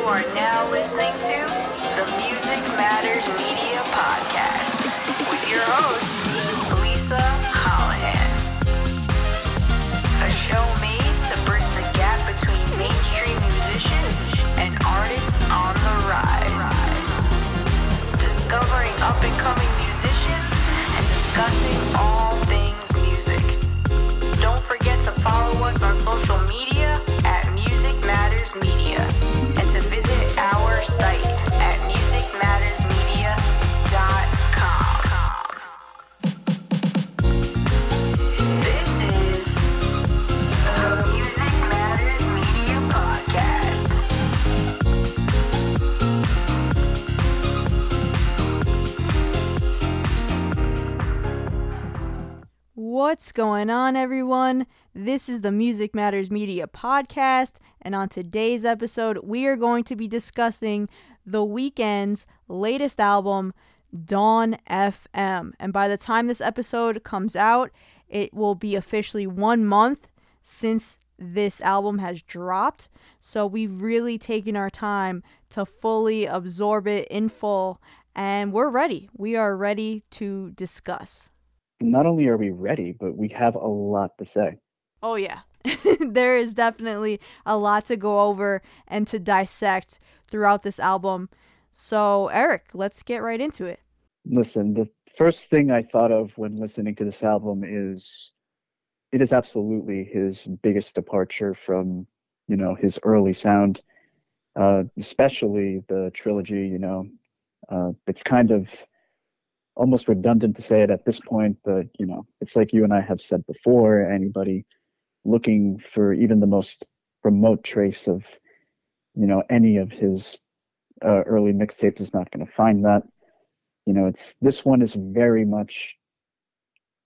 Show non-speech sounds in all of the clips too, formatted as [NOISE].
You are now listening to the Music Matters Media Podcast with your host, What's going on, everyone? This is the Music Matters Media podcast, and on today's episode, we are going to be discussing The Weeknd's latest album, Dawn FM. And by the time this episode comes out, it will be officially one month since this album has dropped. So we've really taken our time to fully absorb it in full, and we're ready. We are ready to discuss. Not only are we ready, but we have a lot to say. Oh, yeah. [LAUGHS] there is definitely a lot to go over and to dissect throughout this album. So, Eric, let's get right into it. Listen, the first thing I thought of when listening to this album is it is absolutely his biggest departure from, you know, his early sound, uh, especially the trilogy, you know. Uh, it's kind of almost redundant to say it at this point, but, you know, it's like you and I have said before, anybody looking for even the most remote trace of, you know, any of his uh, early mixtapes is not going to find that. You know, it's this one is very much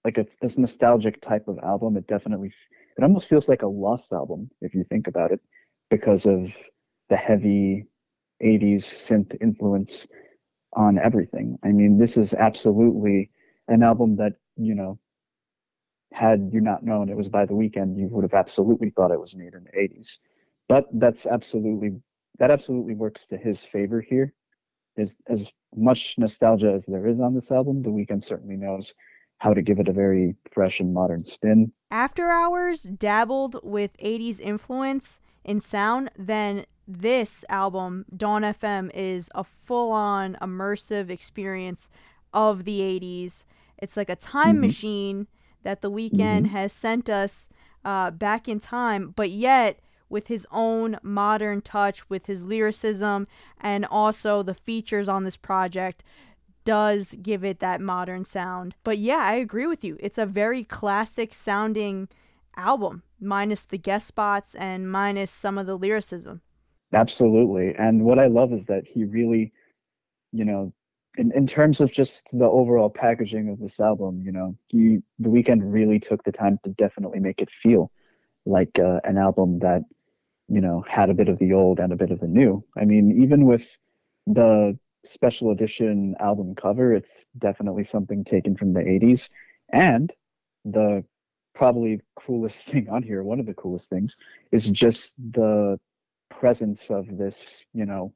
like a this nostalgic type of album. It definitely it almost feels like a lost album if you think about it, because of the heavy 80s synth influence on everything. I mean, this is absolutely an album that, you know, had you not known it was by the Weeknd, you would have absolutely thought it was made in the 80s. But that's absolutely that absolutely works to his favor here. There's as much nostalgia as there is on this album. The Weeknd certainly knows how to give it a very fresh and modern spin. After Hours dabbled with 80s influence in sound, then this album, Dawn FM, is a full on immersive experience of the 80s. It's like a time Mhm. machine that the Weeknd has sent us uh, back in time, but yet with his own modern touch, with his lyricism, and also the features on this project does give it that modern sound. But yeah, I agree with you. It's a very classic sounding album, minus the guest spots and minus some of the lyricism. Absolutely. And what I love is that he really, you know, in, in terms of just the overall packaging of this album, you know, he the Weeknd really took the time to definitely make it feel like uh, an album that, you know, had a bit of the old and a bit of the new. I mean, even with the special edition album cover, it's definitely something taken from the 80s. And the probably coolest [LAUGHS] thing on here, one of the coolest things, is just the presence of this, you know,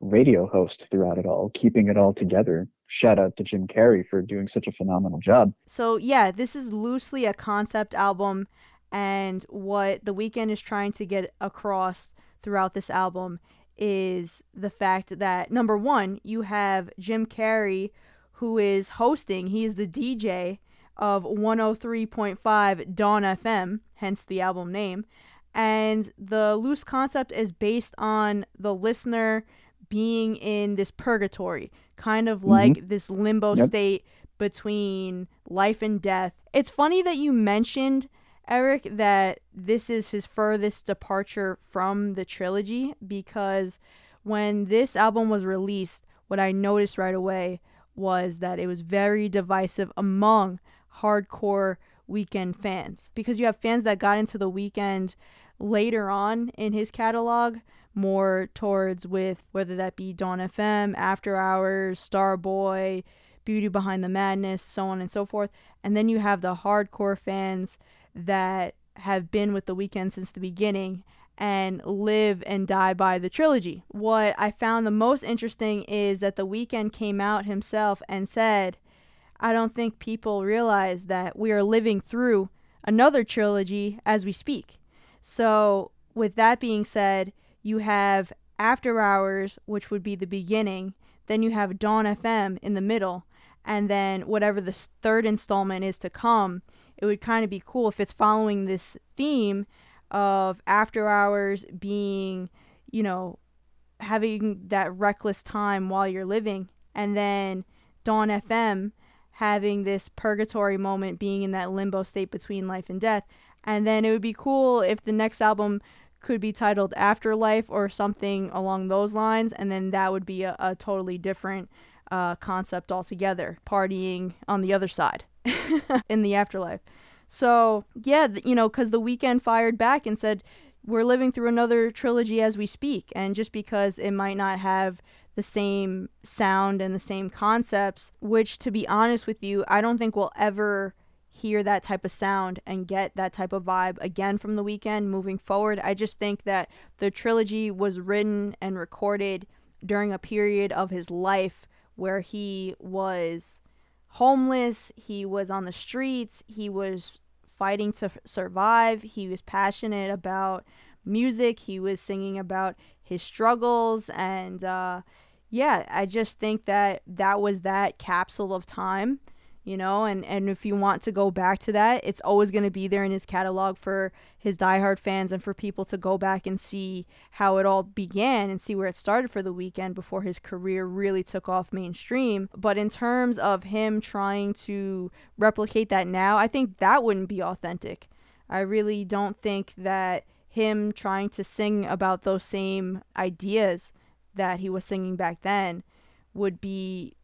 radio host throughout it all, keeping it all together. Shout out to Jim Carrey for doing such a phenomenal job. So yeah, this is loosely a concept album, and what the Weeknd is trying to get across throughout this album is the fact that number one, you have Jim Carrey, who is hosting. He is the DJ of 103.5 Dawn FM, hence the album name. And the loose concept is based on the listener being in this purgatory, kind of mm-hmm. like this limbo Yep. state between life and death. It's funny that you mentioned, Eric, that this is his furthest departure from the trilogy because when this album was released, what I noticed right away was that it was very divisive among hardcore Weeknd fans because you have fans that got into the Weeknd later on in his catalog more towards with whether that be Dawn FM, After Hours, Starboy, Beauty Behind the Madness, so on and so forth. And then you have the hardcore fans that have been with the Weeknd since the beginning and live and die by the trilogy. What I found the most interesting is that The Weeknd came out himself and said, I don't think people realize that we are living through another trilogy as we speak. So, with that being said, you have After Hours, which would be the beginning, then you have Dawn FM in the middle, and then whatever the third installment is to come. It would kind of be cool if it's following this theme of After Hours being, you know, having that reckless time while you're living, and then Dawn FM having this purgatory moment being in that limbo state between life and death. And then it would be cool if the next album could be titled Afterlife or something along those lines. And then that would be a, a totally different uh, concept altogether, partying on the other side [LAUGHS] in the afterlife. So, yeah, you know, because the Weeknd fired back and said, we're living through another trilogy as we speak. And just because it might not have the same sound and the same concepts, which to be honest with you, I don't think we'll ever hear that type of sound and get that type of vibe again from the Weeknd moving forward. I just think that the trilogy was written and recorded during a period of his life where he was homeless, he was on the streets, he was fighting to survive, he was passionate about music, he was singing about his struggles and uh, yeah, I just think that that was that capsule of time, you know, and, and if you want to go back to that, it's always going to be there in his catalog for his diehard fans and for people to go back and see how it all began and see where it started for the Weeknd before his career really took off mainstream. But in terms of him trying to replicate that now, I think that wouldn't be authentic. I really don't think that him trying to sing about those same ideas that he was singing back then would be,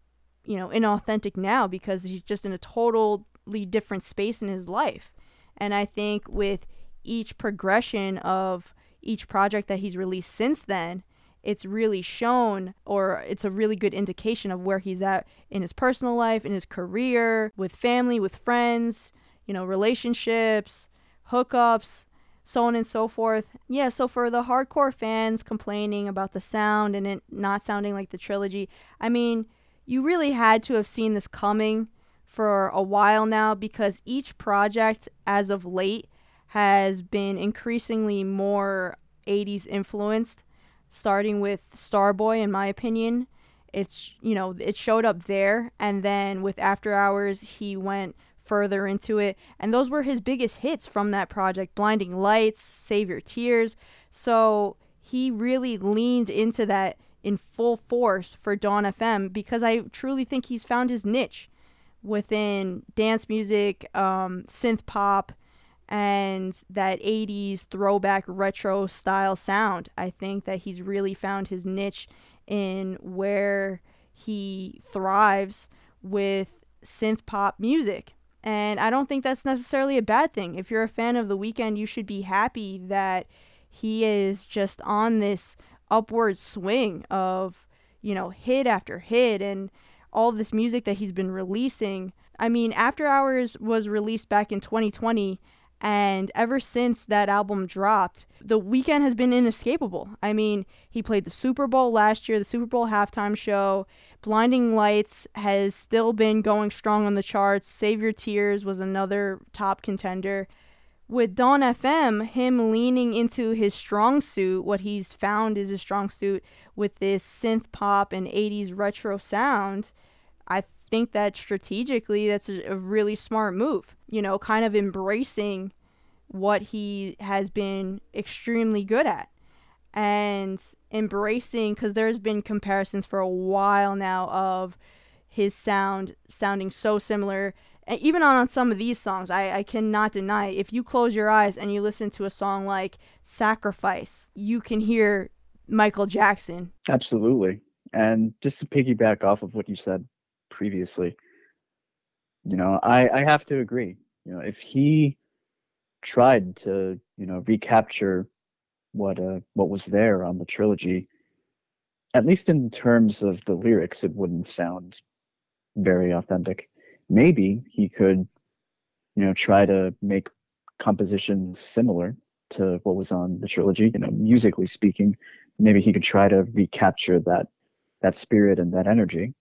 you know, inauthentic now because he's just in a totally different space in his life. And I think with each progression of each project that he's released since then, it's really shown or it's a really good indication of where he's at in his personal life, in his career, with family, with friends, you know, relationships, hookups, so on and so forth. Yeah, so for the hardcore fans complaining about the sound and it not sounding like the trilogy, I mean, you really had to have seen this coming for a while now because each project as of late has been increasingly more 80s influenced, starting with Starboy, in my opinion. It's, you know, it showed up there. And then with After Hours, he went further into it. And those were his biggest hits from that project Blinding Lights, Save Your Tears. So he really leaned into that in full force for Dawn FM because I truly think he's found his niche within dance music, um, synth pop, and that 80s throwback retro style sound. I think that he's really found his niche in where he thrives with synth pop music. And I don't think that's necessarily a bad thing. If you're a fan of The Weeknd, you should be happy that he is just on this upward swing of, you know, hit after hit and all this music that he's been releasing. I mean, After Hours was released back in 2020 and ever since that album dropped, the Weeknd has been inescapable. I mean, he played the Super Bowl last year, the Super Bowl halftime show. Blinding Lights has still been going strong on the charts. Save Your Tears was another top contender. With Dawn FM, him leaning into his strong suit, what he's found is his strong suit with this synth pop and 80s retro sound, I think that strategically that's a, a really smart move. You know, kind of embracing what he has been extremely good at and embracing because there's been comparisons for a while now of his sound sounding so similar even on some of these songs I, I cannot deny if you close your eyes and you listen to a song like sacrifice you can hear michael jackson. Absolutely. And just to piggyback off of what you said previously you know i i have to agree. You know if he tried to you know recapture what uh what was there on the trilogy at least in terms of the lyrics it wouldn't sound very authentic maybe he could you know try to make compositions similar to what was on the trilogy. You know, musically speaking, maybe he could try to recapture that that spirit and that energy.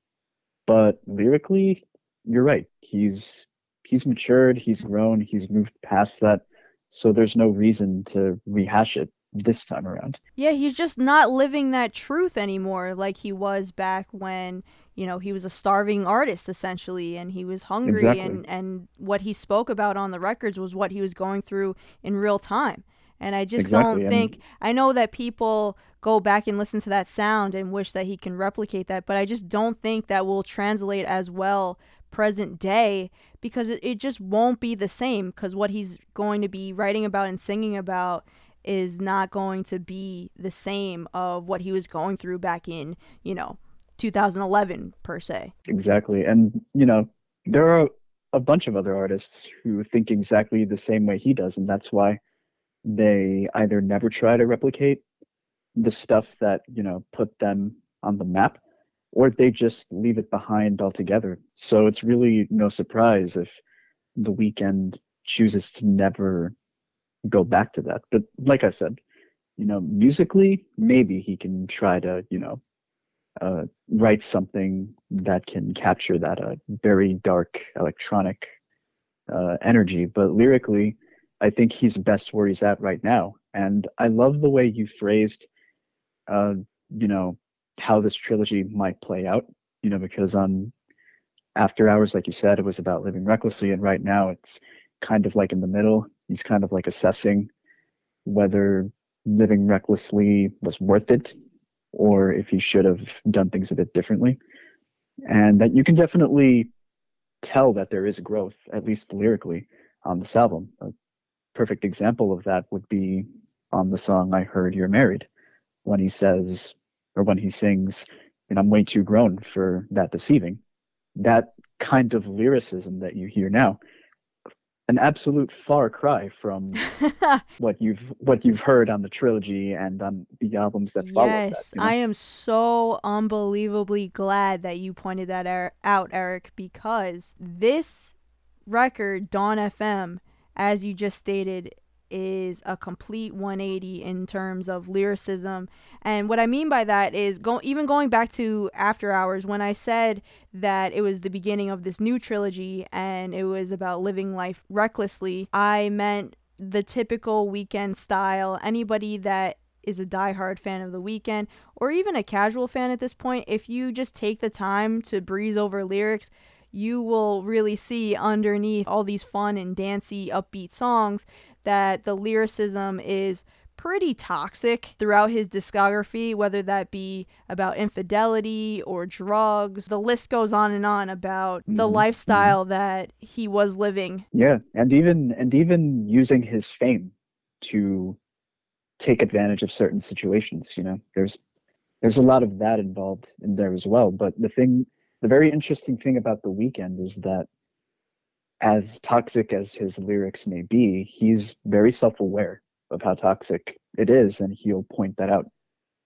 But lyrically, you're right. He's he's matured, he's grown, he's moved past that. So there's no reason to rehash it this time around. Yeah, he's just not living that truth anymore like he was back when, you know, he was a starving artist essentially and he was hungry Exactly. and and what he spoke about on the records was what he was going through in real time. And I just Exactly, don't and- think I know that people go back and listen to that sound and wish that he can replicate that, but I just don't think that will translate as well present day because it, it just won't be the same because what he's going to be writing about and singing about is not going to be the same of what he was going through back in, you know, 2011 per se. Exactly. And, you know, there are a bunch of other artists who think exactly the same way he does. And that's why they either never try to replicate the stuff that, you know, put them on the map, or they just leave it behind altogether. So it's really no surprise if the Weeknd chooses to never go back to that. But like I said, you know, musically, maybe he can try to, you know, uh, write something that can capture that uh, very dark electronic uh, energy. But lyrically, I think he's best where he's at right now. And I love the way you phrased, uh, you know, how this trilogy might play out. You know, because on After Hours, like you said, it was about living recklessly, and right now it's kind of like in the middle. He's kind of like assessing whether living recklessly was worth it or if he should have done things a bit differently. And that you can definitely tell that there is growth, at least lyrically, on this album. A perfect example of that would be on the song I Heard You're Married, when he says, or when he sings, and I'm way too grown for that deceiving. That kind of lyricism that you hear now, an absolute far cry from [LAUGHS] what you've what you've heard on the trilogy and on the albums that followed yes, that. you know? I am so unbelievably glad that you pointed that er- out, Eric, because this record, Dawn FM, as you just stated, is a complete 180 in terms of lyricism. And what I mean by that is go even going back to After Hours when I said that it was the beginning of this new trilogy and it was about living life recklessly, I meant the typical Weeknd style. Anybody that is a diehard fan of the Weeknd or even a casual fan at this point, if you just take the time to breeze over lyrics, you will really see underneath all these fun and dancey, upbeat songs that the lyricism is pretty toxic throughout his discography, whether that be about infidelity or drugs. The list goes on and on about the Mhm, lifestyle that he was living. Yeah, and even and even using his fame to take advantage of certain situations. You know, there's there's a lot of that involved in there as well. But the thing, the very interesting thing about the Weeknd is that, as toxic as his lyrics may be, he's very self-aware of how toxic it is, and he'll point that out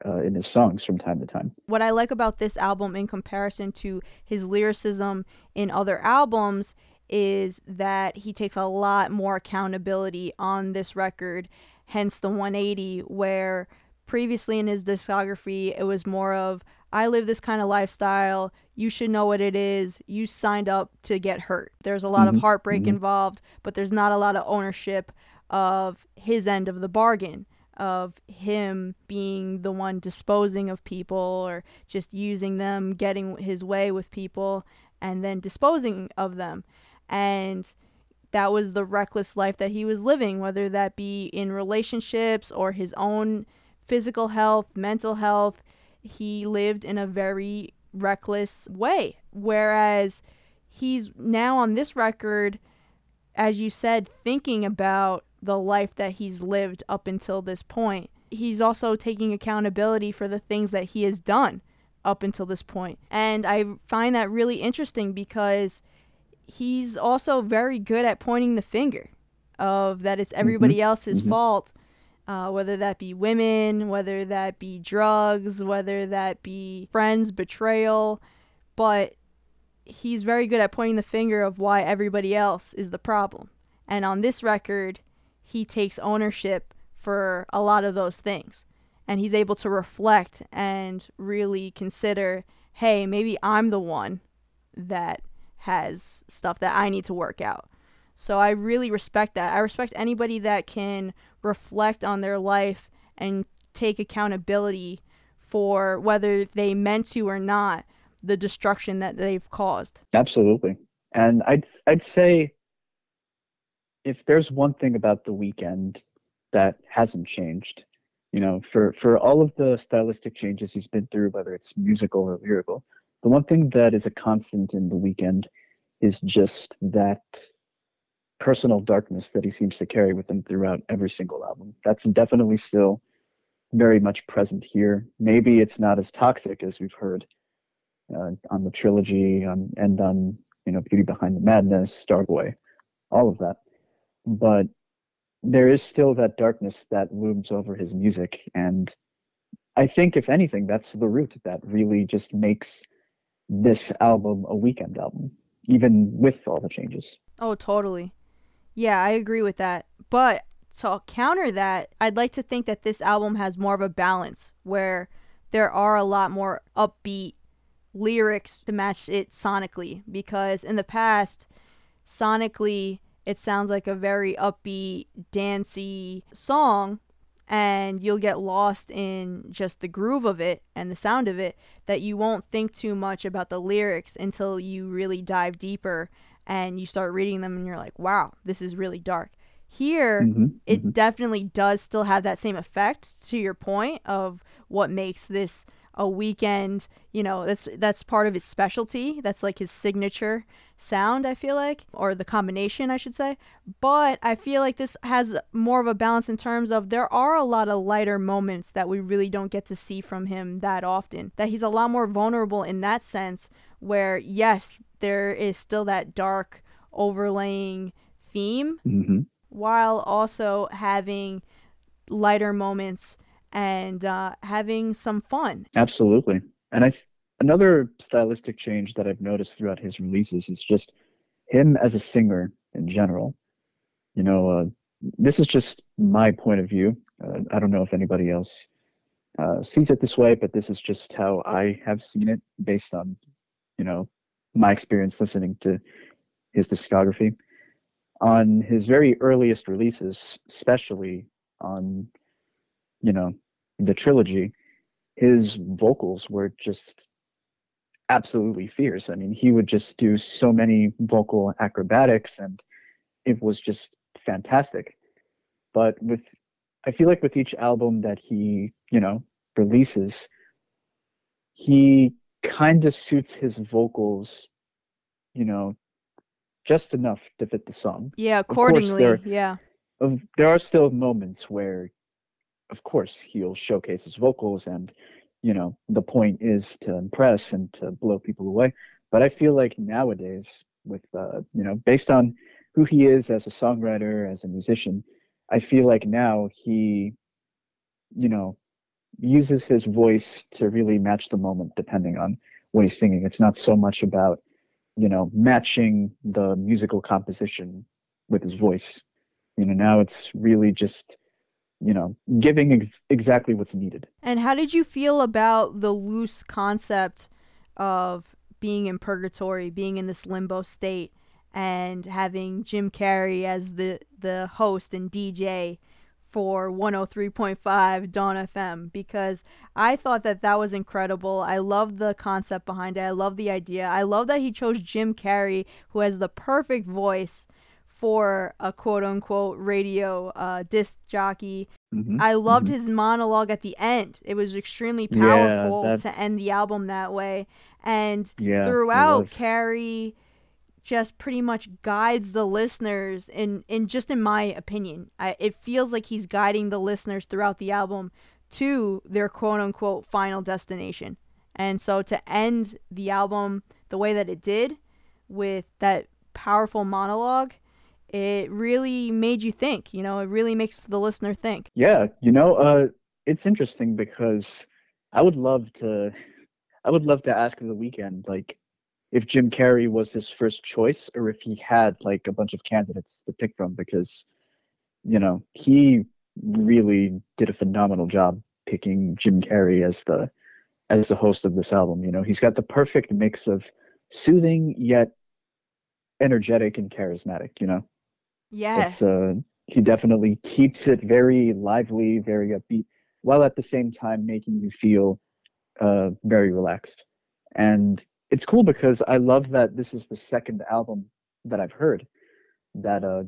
uh, in his songs from time to time. what I like about this album in comparison to his lyricism in other albums is that he takes a lot more accountability on this record, hence the 180, where previously in his discography it was more of, I live this kind of lifestyle, you should know what it is, you signed up to get hurt. There's a lot Mhm, of heartbreak mhm. involved, but there's not a lot of ownership of his end of the bargain of him being the one disposing of people or just using them, getting his way with people, and then disposing of them. And that was the reckless life that he was living, whether that be in relationships or his own physical health, mental health. He lived in a very reckless way. Whereas he's now on this record, as you said, thinking about the life that he's lived up until this point. He's also taking accountability for the things that he has done up until this point. And I find that really interesting because he's also very good at pointing the finger of that it's everybody else's mhm. fault. Uh, whether that be women, whether that be drugs, whether that be friends, betrayal, but he's very good at pointing the finger of why everybody else is the problem. And on this record, he takes ownership for a lot of those things. And he's able to reflect and really consider, hey, maybe I'm the one that has stuff that I need to work out. So I really respect that. I respect anybody that can reflect on their life and take accountability for whether they meant to or not the destruction that they've caused. Absolutely. And I'd I'd say if there's one thing about the Weeknd that hasn't changed, you know, for for all of the stylistic changes he's been through, whether it's musical or lyrical, the one thing that is a constant in the Weeknd is just that personal darkness that he seems to carry with him throughout every single album. That's definitely still very much present here. Maybe it's not as toxic as we've heard uh, on the trilogy on, and on you know Beauty Behind the Madness, Starboy, all of that. But there is still that darkness that looms over his music, and I think if anything, that's the root that really just makes this album a Weeknd album, even with all the changes. Oh, totally. Yeah, I agree with that. But to counter that, I'd like to think that this album has more of a balance where there are a lot more upbeat lyrics to match it sonically because in the past sonically it sounds like a very upbeat dancey song and you'll get lost in just the groove of it and the sound of it that you won't think too much about the lyrics until you really dive deeper and you start reading them and you're like wow this is really dark here, mm-hmm, it mm-hmm. definitely does still have that same effect to your point of what makes this a Weeknd, You know, that's that's part of his specialty. That's like his signature sound. I feel like, or the combination, I should say. But I feel like this has more of a balance in terms of there are a lot of lighter moments that we really don't get to see from him that often. That he's a lot more vulnerable in that sense. Where yes, there is still that dark overlaying theme. Mm-hmm while also having lighter moments and uh, having some fun. Absolutely. And I th- another stylistic change that I've noticed throughout his releases is just him as a singer in general. You know, uh, this is just my point of view. Uh, I don't know if anybody else uh, sees it this way, but this is just how I have seen it based on, you know, my experience listening to his discography on his very earliest releases, especially on, you know, the trilogy, his vocals were just absolutely fierce. I mean, he would just do so many vocal acrobatics and it was just fantastic. But with, I feel like with each album that he, you know, releases, he kind of suits his vocals, you know, just enough to fit the song. Yeah, accordingly. There, yeah. There are still moments where, of course, he'll showcase his vocals, and you know the point is to impress and to blow people away. But I feel like nowadays, with uh, you know, based on who he is as a songwriter, as a musician, I feel like now he, you know, uses his voice to really match the moment, depending on what he's singing. It's not so much about you know, matching the musical composition with his voice. You know, now it's really just, you know, giving ex- exactly what's needed. And how did you feel about the loose concept of being in purgatory, being in this limbo state, and having Jim Carrey as the the host and DJ for 103.5 Dawn FM because I thought that that was incredible. I love the concept behind it. I love the idea. I love that he chose Jim Carrey, who has the perfect voice for a quote unquote radio uh, disc jockey. Mm-hmm. I loved mm-hmm. his monologue at the end. It was extremely powerful yeah, to end the album that way. And yeah, throughout, Carrey just pretty much guides the listeners in in just in my opinion. I, it feels like he's guiding the listeners throughout the album to their quote unquote final destination. And so to end the album the way that it did with that powerful monologue it really made you think you know it really makes the listener think. Yeah you know uh it's interesting because i would love to [LAUGHS] i would love to ask the Weeknd like if Jim Carrey was his first choice or if he had like a bunch of candidates to pick from because you know he really did a phenomenal job picking Jim Carrey as the as the host of this album. You know, he's got the perfect mix of soothing yet energetic and charismatic. You know, Yeah. it's uh, he definitely keeps it very lively, very upbeat, while at the same time making you feel uh, very relaxed. And it's cool because I love that this is the second album that I've heard that uh,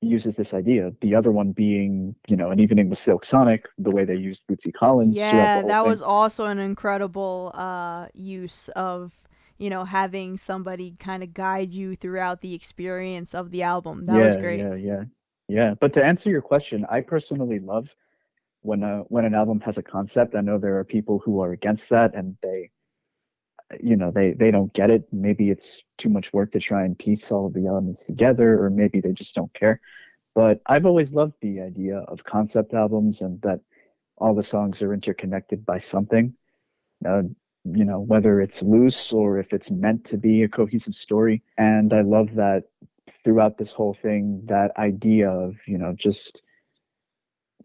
uses this idea. The other one being, you know, an evening with Silk Sonic, the way they used Bootsy Collins. Yeah, that thing. was also an incredible uh, use of you know having somebody kind of guide you throughout the experience of the album. That was great. Yeah, yeah, yeah. But to answer your question, I personally love when a when an album has a concept. I know there are people who are against that, and they, you know, they they don't get it. Maybe it's too much work to try and piece all of the elements together, or maybe they just don't care. But I've always loved the idea of concept albums and that all the songs are interconnected by something. Uh, you know, whether it's loose or if it's meant to be a cohesive story. And I love that throughout this whole thing, that idea of, you know, just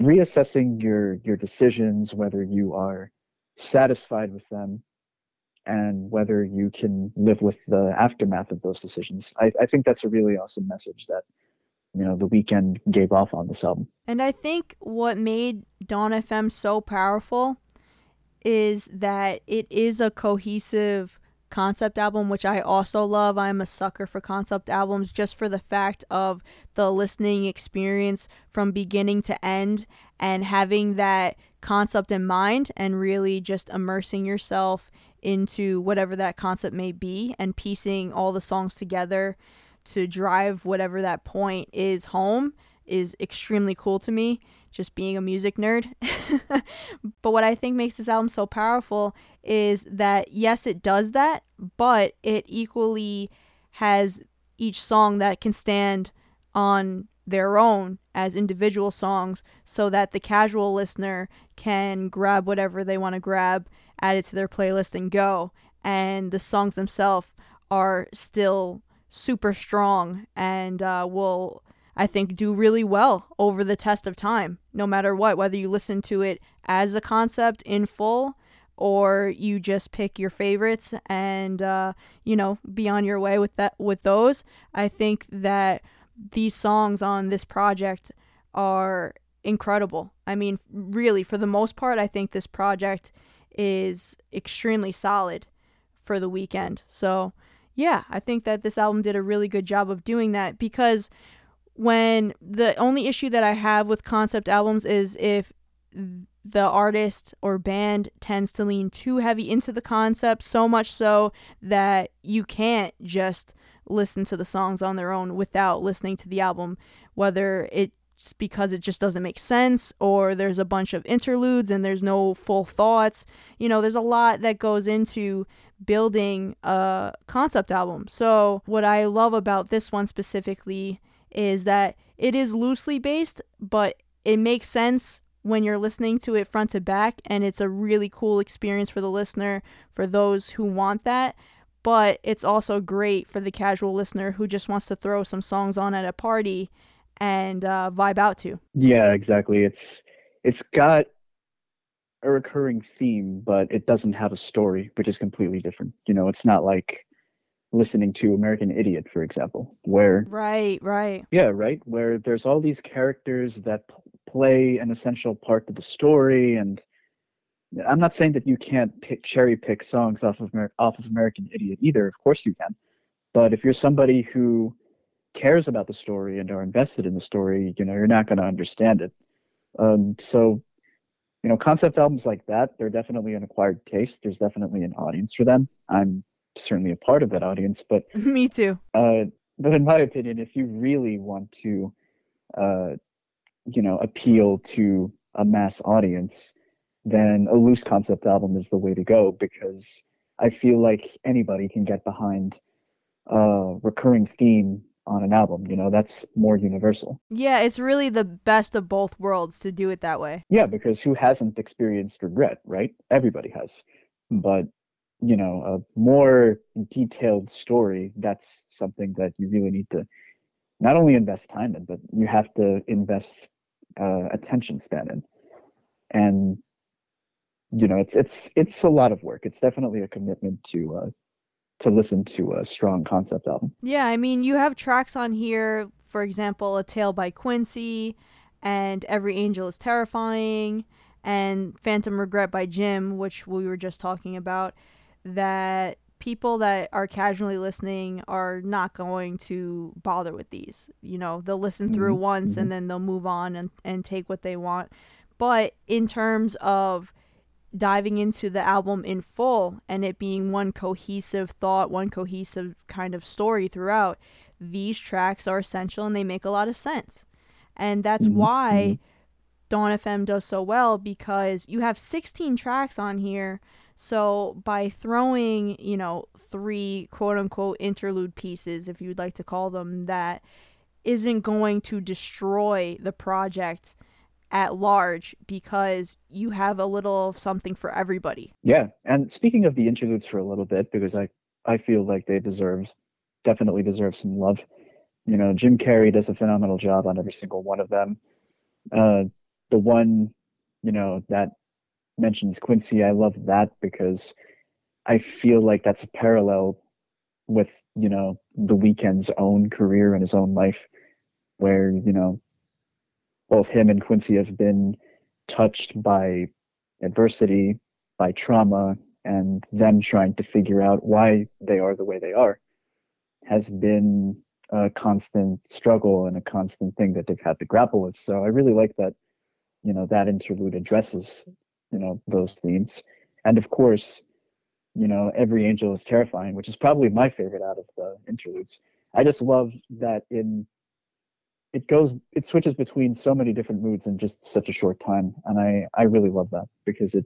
reassessing your your decisions, whether you are satisfied with them and whether you can live with the aftermath of those decisions. I, I think that's a really awesome message that, you know, the Weeknd gave off on this album. And I think what made Dawn FM so powerful is that it is a cohesive concept album, which I also love. I'm a sucker for concept albums just for the fact of the listening experience from beginning to end and having that concept in mind and really just immersing yourself into whatever that concept may be and piecing all the songs together to drive whatever that point is home is extremely cool to me just being a music nerd. [LAUGHS] but what I think makes this album so powerful is that yes, it does that, but it equally has each song that can stand on their own as individual songs so that the casual listener can grab whatever they want to grab, add it to their playlist and go. And the songs themselves are still super strong and uh, will I think, do really well over the test of time, no matter what, whether you listen to it as a concept in full or you just pick your favorites and uh, you know be on your way with that with those. I think that these songs on this project are incredible. I mean, really, for the most part, I think this project is extremely solid for the Weeknd. So, yeah, I think that this album did a really good job of doing that because when the only issue that I have with concept albums is if the artist or band tends to lean too heavy into the concept, so much so that you can't just listen to the songs on their own without listening to the album, whether it's because it just doesn't make sense or there's a bunch of interludes and there's no full thoughts. You know, there's a lot that goes into building a concept album. So, what I love about this one specifically is that it is loosely based, but it makes sense when you're listening to it front to back, and it's a really cool experience for the listener, for those who want that. But it's also great for the casual listener who just wants to throw some songs on at a party and uh, vibe out to. Yeah, exactly. It's it's got a recurring theme, but it doesn't have a story, which is completely different. You know, it's not like listening to American Idiot, for example, where Right, right. yeah, right, where there's all these characters that p- play an essential part of the story, and I'm not saying that you can't pick cherry pick songs off of Amer- off of American Idiot either. Of course you can, but if you're somebody who cares about the story and are invested in the story, you know, you're not going to understand it. Um, so, you know, concept albums like that, they're definitely an acquired taste. There's definitely an audience for them. I'm certainly a part of that audience, but [LAUGHS] Me too. uh, but in my opinion, if you really want to, uh, you know, appeal to a mass audience, then a loose concept album is the way to go because I feel like anybody can get behind a recurring theme on an album. You know, that's more universal. Yeah, it's really the best of both worlds to do it that way. Yeah, because who hasn't experienced regret, right? Everybody has. But, you know, a more detailed story, that's something that you really need to not only invest time in, but you have to invest uh, attention span in, and you know it's it's it's a lot of work. It's definitely a commitment to uh, to listen to a strong concept album. Yeah, I mean, you have tracks on here, for example, A Tale by Quincy, and Every Angel is Terrifying, and Phantom Regret by Jim, which we were just talking about, that people that are casually listening are not going to bother with these. You know, they'll listen through Mhm, once and then they'll move on and, and take what they want. But in terms of diving into the album in full and it being one cohesive thought, one cohesive kind of story throughout, these tracks are essential and they make a lot of sense. And that's Mhm, why Dawn FM does so well because you have 16 tracks on here. So by throwing, you know, three quote unquote interlude pieces, if you'd like to call them that, isn't going to destroy the project at large because you have a little something for everybody. Yeah, and speaking of the interludes for a little bit, because I I feel like they deserve definitely deserve some love. You know, Jim Carrey does a phenomenal job on every single one of them. Uh, the one, you know, that mentions Quincy, I love that because I feel like that's a parallel with you know the Weeknd's own career and his own life, where you know both him and Quincy have been touched by adversity, by trauma, and them trying to figure out why they are the way they are has been a constant struggle and a constant thing that they've had to grapple with. So I really like that, you know, that interlude addresses, you know, those themes. And of course, you know, Every Angel is Terrifying, which is probably my favorite out of the interludes. I just love that in it goes it switches between so many different moods in just such a short time. And I, I really love that because it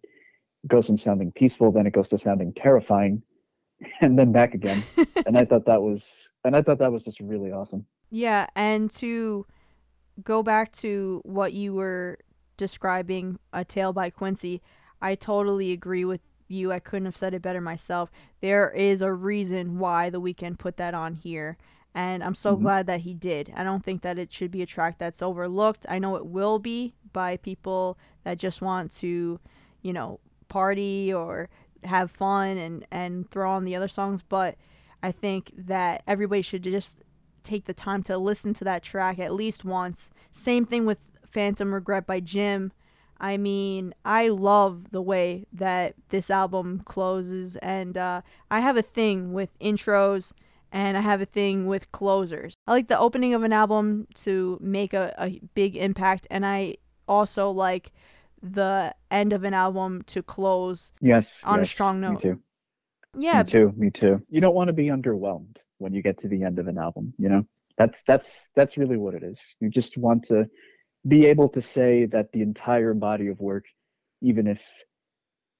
goes from sounding peaceful, then it goes to sounding terrifying, [LAUGHS] and then back again. [LAUGHS] and I thought that was and I thought that was just really awesome. Yeah, and to go back to what you were describing, A Tale by Quincy, I totally agree with you. I couldn't have said it better myself. There is a reason why The Weeknd put that on here, and I'm so Mhm. glad that he did. I don't think that it should be a track that's overlooked. I know it will be by people that just want to, you know, party or have fun and and throw on the other songs, but I think that everybody should just take the time to listen to that track at least once. Same thing with Phantom Regret by Jim. I mean, I love the way that this album closes, and uh, I have a thing with intros and I have a thing with closers. I like the opening of an album to make a, a big impact, and I also like the end of an album to close. Yes. On a yes, strong Me note. too. Yeah, Me too. Me too. You don't want to be underwhelmed when you get to the end of an album, you know? That's that's that's really what it is. You just want to be able to say that the entire body of work, even if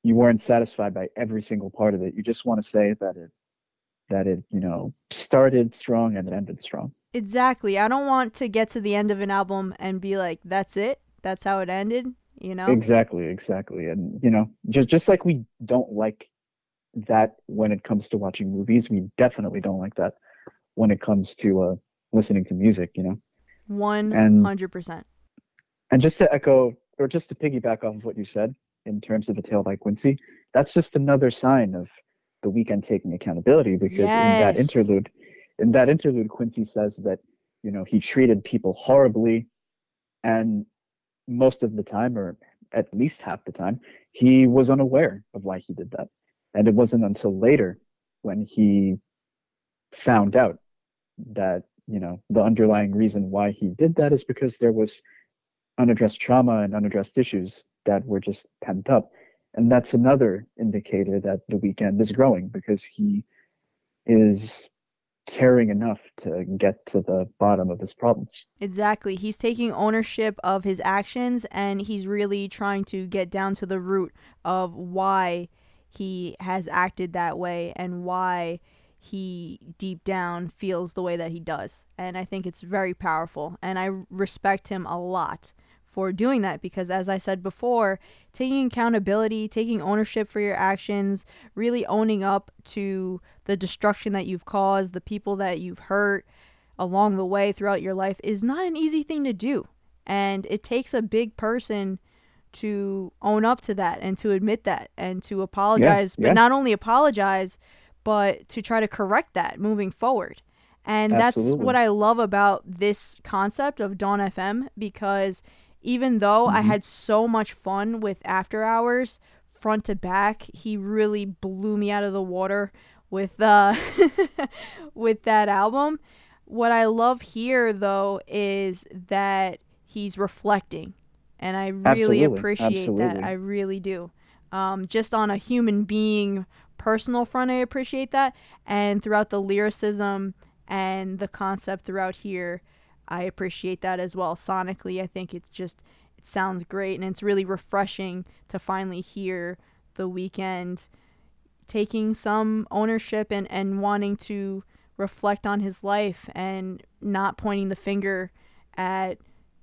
you weren't satisfied by every single part of it, you just want to say that it that it, you know, started strong and it ended strong. Exactly. I don't want to get to the end of an album and be like, that's it? That's how it ended? You know? Exactly, exactly. And you know, just just like we don't like that when it comes to watching movies, we definitely don't like that when it comes to uh, listening to music, you know. 100%. And just to echo or just to piggyback off of what you said in terms of the tale by Quincy, that's just another sign of the Weeknd taking accountability because in that interlude, in that interlude, Quincy says that you know he treated people horribly, and most of the time, or at least half the time, he was unaware of why he did that, and it wasn't until later when he found out that you know the underlying reason why he did that is because there was unaddressed trauma and unaddressed issues that were just pent up and that's another indicator that the Weeknd is growing because he is caring enough to get to the bottom of his problems Exactly. He's taking ownership of his actions and he's really trying to get down to the root of why he has acted that way and why he deep down feels the way that he does. And I think it's very powerful and I respect him a lot for doing that because as I said before, taking accountability, taking ownership for your actions, really owning up to the destruction that you've caused, the people that you've hurt, along the way throughout your life is not an easy thing to do. And it takes a big person to own up to that and to admit that and to apologize, yeah. but not only apologize, but to try to correct that moving forward. And that's what I love about this concept of Dawn FM because even though I Mhm. had so much fun with After Hours front to back, he really blew me out of the water with uh [LAUGHS] with that album. What I love here though is that he's reflecting and I really Absolutely, appreciate that. I really do. Um, just on a human being personal front, I appreciate that, and throughout the lyricism and the concept throughout here, I appreciate that as well. Sonically, I think it's just it sounds great, and it's really refreshing to finally hear the Weeknd taking some ownership and and wanting to reflect on his life and not pointing the finger at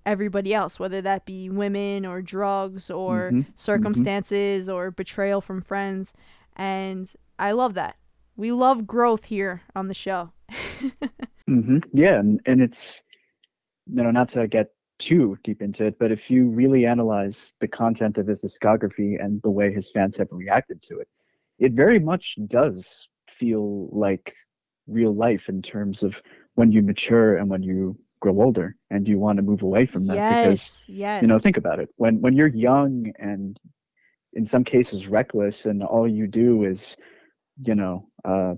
everybody else, whether that be women or drugs or Mhm, circumstances or betrayal from friends. And I love that. We love growth here on the show. [LAUGHS] hmm Yeah, and, and it's you know not to get too deep into it, but if you really analyze the content of his discography and the way his fans have reacted to it, it very much does feel like real life in terms of when you mature and when you grow older and you want to move away from that because yes, yes. you know think about it when when you're young and in some cases reckless and all you do is you know uh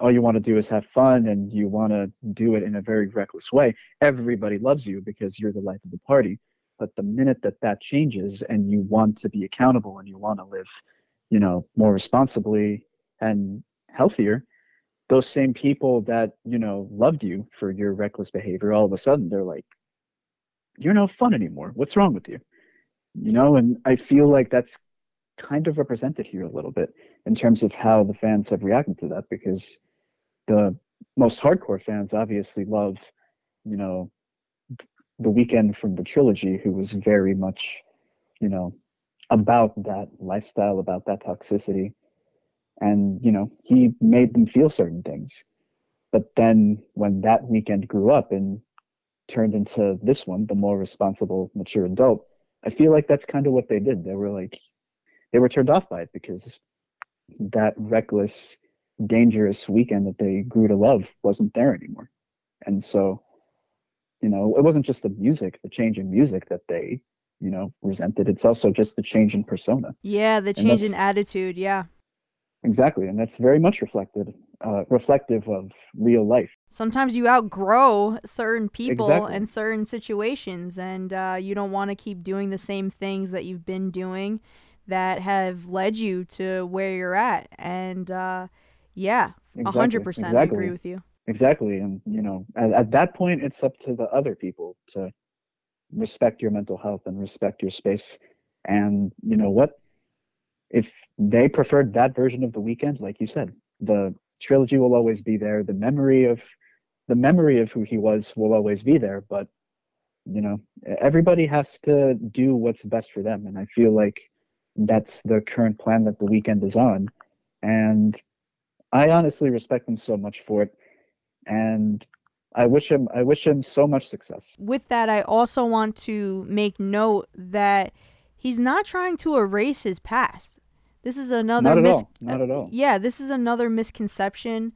all you want to do is have fun and you want to do it in a very reckless way. Everybody loves you because you're the life of the party. But the minute that that changes and you want to be accountable and you want to live you know more responsibly and healthier those same people that you know loved you for your reckless behavior all of a sudden they're like you're no fun anymore. What's wrong with you? You know and i feel like that's kind of represented here a little bit in terms of how the fans have reacted to that because the most hardcore fans obviously love you know the Weeknd from the trilogy who was very much you know about that lifestyle about that toxicity. And you know he made them feel certain things. But then when that Weeknd grew up and turned into this one the more responsible mature adult i feel like that's kind of what they did. They were like they were turned off by it because that reckless dangerous Weeknd that they grew to love wasn't there anymore and so you know it wasn't just the music the change in music that they you know resented it's also just the change in persona yeah, the change in attitude. Yeah. exactly and that's very much reflected uh, reflective of real life Sometimes you outgrow certain people Exactly. and certain situations, and uh, you don't want to keep doing the same things that you've been doing that have led you to where you're at. And uh, yeah, a Exactly, hundred percent, I agree with you. exactly and you know at, at that point it's up to the other people to respect your mental health and respect your space. And you know what? If they preferred that version of the Weeknd like you said the trilogy will always be there. The memory of the memory of who he was will always be there. But you know everybody has to do what's best for them. And i feel like that's the current plan that the Weeknd is on. And i honestly respect him so much for it and i wish him i wish him so much success With that, I also want to make note that he's not trying to erase his past. This is another Not at mis- all. Not at all. Yeah, this is another misconception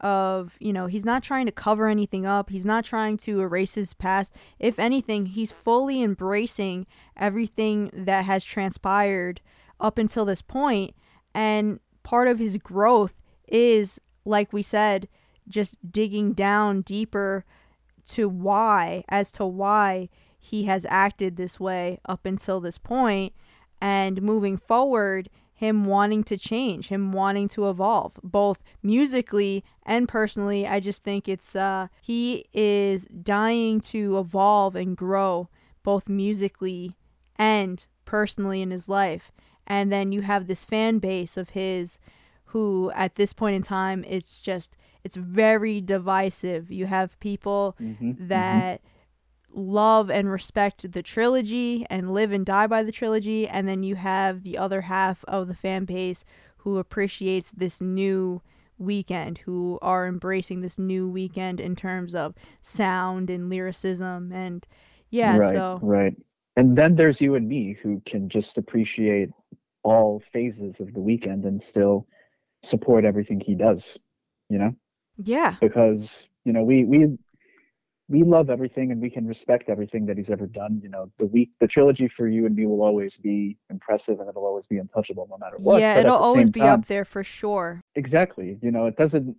of, you know, he's not trying to cover anything up. He's not trying to erase his past. If anything, he's fully embracing everything that has transpired up until this point and part of his growth is like we said just digging down deeper to why as to why he has acted this way up until this point and moving forward him wanting to change him wanting to evolve both musically and personally. I just think it's uh he is dying to evolve and grow both musically and personally in his life. And then you have this fan base of his who at this point in time it's just it's very divisive. You have people Mhm, that love and respect the trilogy and live and die by the trilogy and then you have the other half of the fan base who appreciates this new Weeknd who are embracing this new Weeknd in terms of sound and lyricism and Yeah, right, so right. And then there's you and me who can just appreciate all phases of the Weeknd and still support everything he does, you know? yeah. Because, you know, we we we love everything and we can respect everything that he's ever done. You know, the week the trilogy for you and me will always be impressive and it'll always be untouchable no matter what. yeah, But it'll always be time- up there for sure. Exactly. You know, it doesn't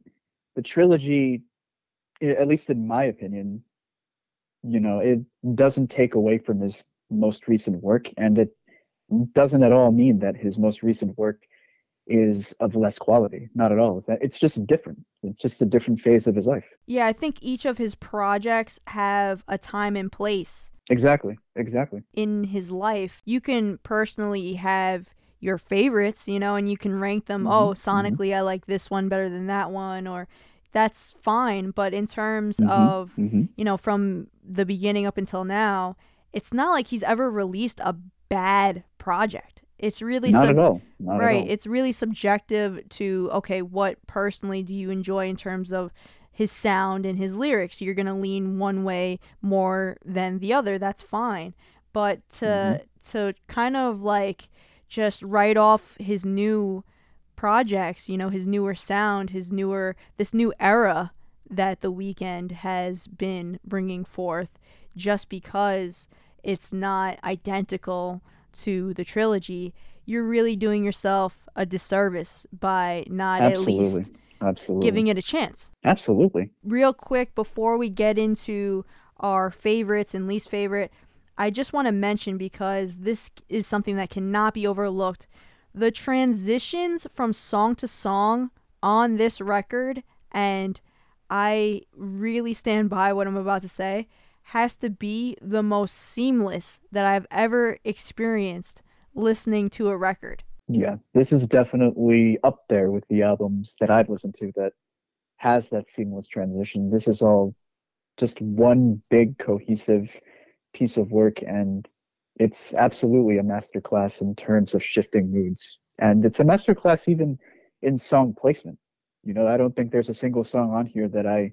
the trilogy at least in my opinion, you know, it doesn't take away from his most recent work and it doesn't at all mean that his most recent work is of less quality. Not at all. It's just different. It's just a different phase of his life. Yeah, I think each of his projects have a time and place Exactly. Exactly. in his life. You can personally have your favorites, you know, and you can rank them. Mhm, Oh, mhm. sonically, I like this one better than that one, or that's fine. But in terms Mhm, of, mhm. you know, from the beginning up until now, it's not like he's ever released a bad project. It's really Not sub- at all. Not right at all. it's really subjective to okay what personally do you enjoy in terms of his sound and his lyrics you're going to lean one way more than the other that's fine but to Mhm. to kind of like just write off his new projects you know his newer sound his newer this new era that the Weeknd has been bringing forth just because it's not identical to the trilogy you're really doing yourself a disservice by not Absolutely. at least Absolutely. giving it a chance. Absolutely. Real quick before we get into our favorites and least favorite, I just want to mention because this is something that cannot be overlooked. The transitions from song to song on this record, and I really stand by what I'm about to say, has to be the most seamless that I've ever experienced listening to a record. Yeah. This is definitely up there with the albums that I've listened to that has that seamless transition. This is all just one big cohesive piece of work and it's absolutely a masterclass in terms of shifting moods. And it's a masterclass even in song placement. You know, I don't think there's a single song on here that I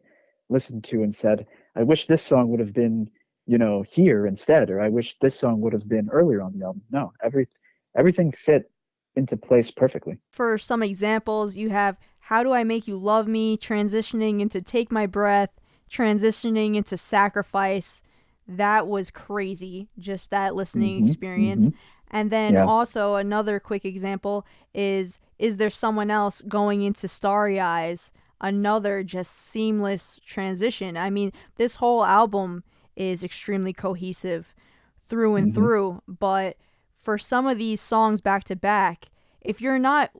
listened to and said, I wish this song would have been, you know, here instead, or I wish this song would have been earlier on the album. No, every everything fit into place perfectly. For some examples, you have How Do I Make You Love Me, transitioning into Take My Breath, transitioning into Sacrifice. That was crazy, just that listening Mhm, experience. mhm. And then Yeah. also another quick example is Is There Someone Else going into Starry Eyes? Another just seamless transition. I mean, this whole album is extremely cohesive through and Mhm. through, but for some of these songs back to back, if you're not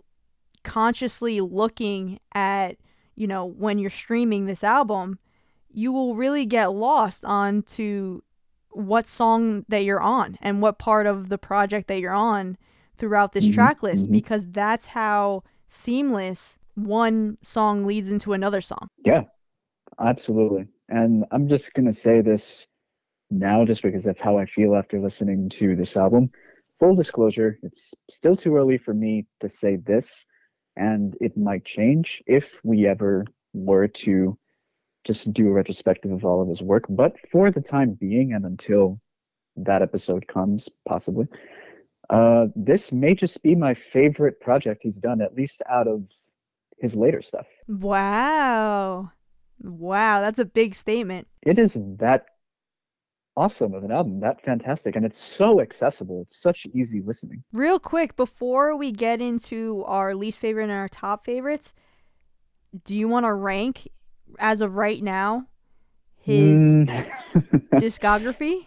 consciously looking at, you know, when you're streaming this album, you will really get lost onto what song that you're on and what part of the project that you're on throughout this Mhm, track list mhm. because that's how seamless one song leads into another song. Yeah, absolutely. And I'm just going to say this now just because that's how I feel after listening to this album. Full disclosure, it's still too early for me to say this, and it might change if we ever were to just do a retrospective of all of his work. But for the time being, and until that episode comes, possibly, uh, this may just be my favorite project he's done, at least out of his later stuff. Wow. Wow, that's a big statement. it is that awesome of an album, that fantastic, and it's so accessible. It's such easy listening. Real quick, before we get into our least favorite and our top favorites, do you want to rank, as of right now, his Mm. [LAUGHS] discography?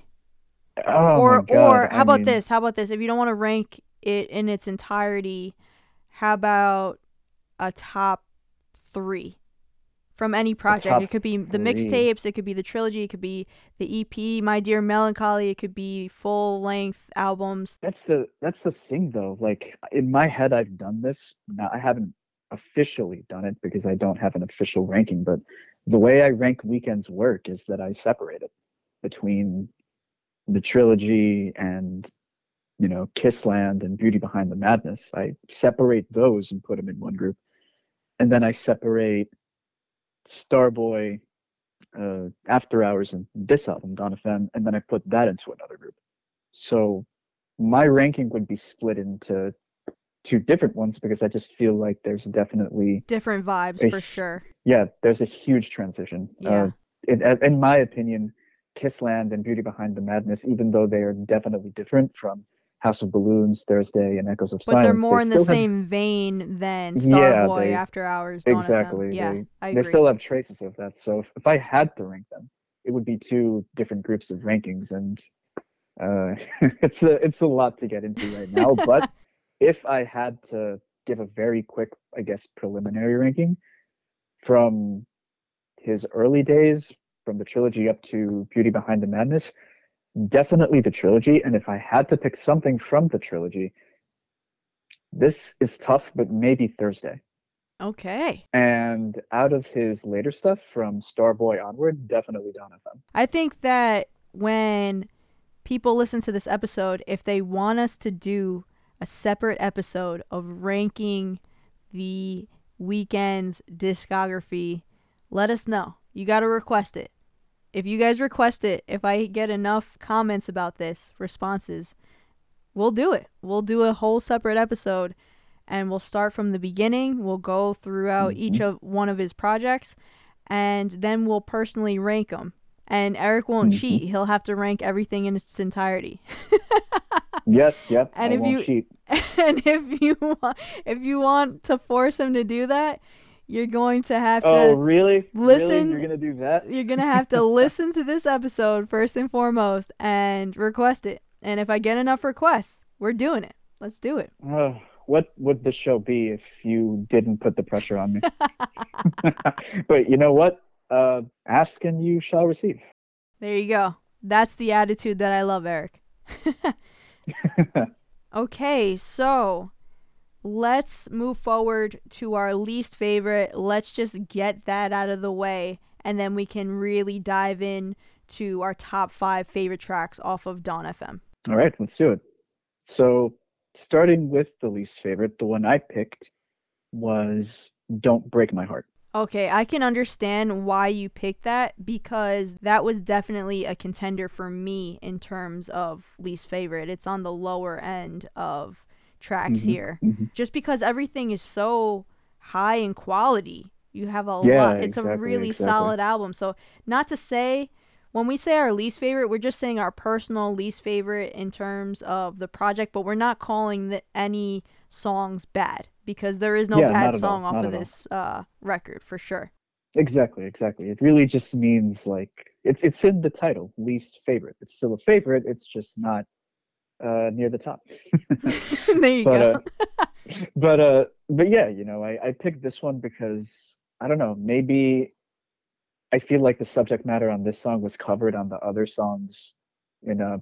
oh or or I how about mean, this? How about this? If you don't want to rank it in its entirety, how about a top three from any project? It could be the mixtapes, it could be the trilogy, it could be the EP, My Dear Melancholy, it could be full length albums. That's the that's the thing though. Like in my head, I've done this. Now I haven't officially done it because I don't have an official ranking. But the way I rank Weeknd's work is that I separate it between the trilogy and you know Kiss Land and Beauty Behind the Madness. I separate those and put them in one group, and then I separate Starboy, uh, After Hours, and this album, Dawn FM, and then I put that into another group. So my ranking would be split into two different ones because I just feel like there's definitely Different vibes a for sure. yeah, there's a huge transition. Yeah. Uh, in, in my opinion, Kiss Land and Beauty Behind the Madness, even though they are definitely different from House of Balloons, Thursday, and Echoes of But Silence, they're more they in the have- same vein than Yeah, Starboy they- After Hours. Dawn exactly. Yeah, they, I they agree. still have traces of that. So if, if I had to rank them, it would be two different groups of rankings, and uh, [LAUGHS] it's a it's a lot to get into right now. [LAUGHS] but if I had to give a very quick, I guess, preliminary ranking from his early days, from the trilogy up to Beauty Behind the Madness, definitely the trilogy. And if I had to pick something from the trilogy, this is tough, but maybe Thursday. Okay. And out of his later stuff from Starboy onward, definitely FM. I think that when people listen to this episode, if they want us to do a separate episode of ranking the Weeknd's discography, let us know. You got to request it. If you guys request it, if I get enough comments about this, responses, we'll do it. We'll do a whole separate episode and we'll start from the beginning. We'll go throughout each of one of his projects and then we'll personally rank them. And Eric won't Mhm. cheat. He'll have to rank everything in its entirety. [LAUGHS] yes, yep. And I if you- cheat. [LAUGHS] and if you want, if you want to force him to do that, you're going to have to Oh, really? listen- Really? You're gonna do that? you're gonna have to [LAUGHS] listen to this episode first and foremost and request it. And if I get enough requests, we're doing it. Let's do it. Uh, what would the show be if you didn't put the pressure on me? [LAUGHS] [LAUGHS] but you know what? Uh, ask and you shall receive. There you go. That's the attitude that I love, Eric. okay, so let's move forward to our least favorite. Let's just get that out of the way, and then we can really dive in to our top five favorite tracks off of Dawn FM. All right, let's do it. So, starting with the least favorite, the one I picked was "Don't Break My Heart." Okay, I can understand why you picked that because that was definitely a contender for me in terms of least favorite. It's on the lower end of tracks Mhm, here. mhm. Just because everything is so high in quality. You have a Yeah, lot it's a really exactly. solid album. So not to say when we say our least favorite, we're just saying our personal least favorite in terms of the project, but we're not calling the, any songs bad because there is no Yeah, bad at all, song off of this uh, record for sure. Exactly, exactly. It really just means like it's it's in the title, least favorite. It's still a favorite. It's just not uh, near the top. [LAUGHS] [LAUGHS] there you but go. uh, [LAUGHS] but uh, but yeah, you know, I I picked this one because I don't know, maybe I feel like the subject matter on this song was covered on the other songs in a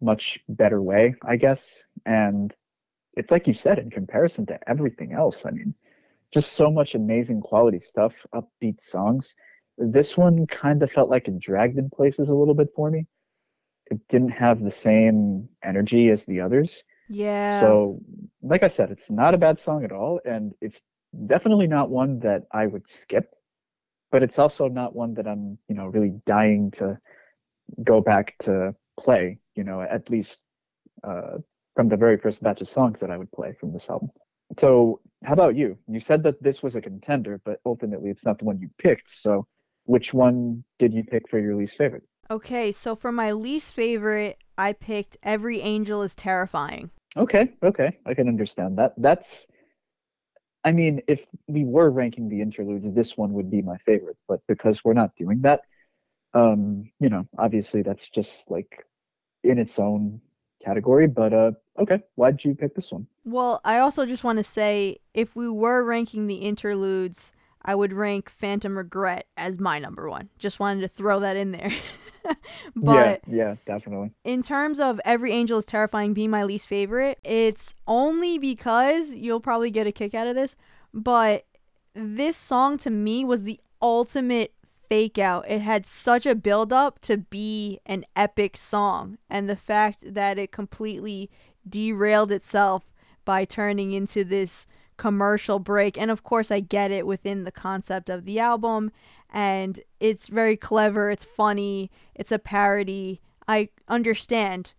much better way, I guess. And it's like you said, in comparison to everything else, I mean, just so much amazing quality stuff, upbeat songs. This one kind of felt like it dragged in places a little bit for me. It didn't have the same energy as the others. yeah. So, like I said, it's not a bad song at all, and it's definitely not one that I would skip. But it's also not one that I'm, you know, really dying to go back to play. You know, at least uh, from the very first batch of songs that I would play from this album. So, how about you? You said that this was a contender, but ultimately it's not the one you picked. So, which one did you pick for your least favorite? Okay, so for my least favorite, I picked Every Angel is Terrifying. Okay, okay, I can understand that. That's, I mean, if we were ranking the interludes, this one would be my favorite. But because we're not doing that, um, you know, obviously that's just like in its own category. But uh, okay, why'd you pick this one? Well, I also just want to say if we were ranking the interludes, I would rank Phantom Regret as my number one. Just wanted to throw that in there. [LAUGHS] but yeah, yeah, definitely. in terms of Every Angel is Terrifying being my least favorite, it's only because you'll probably get a kick out of this, but this song to me was the ultimate fake out. It had such a build up to be an epic song, and the fact that it completely derailed itself by turning into this commercial break. And of course, I get it within the concept of the album, and it's very clever, it's funny, it's a parody. I understand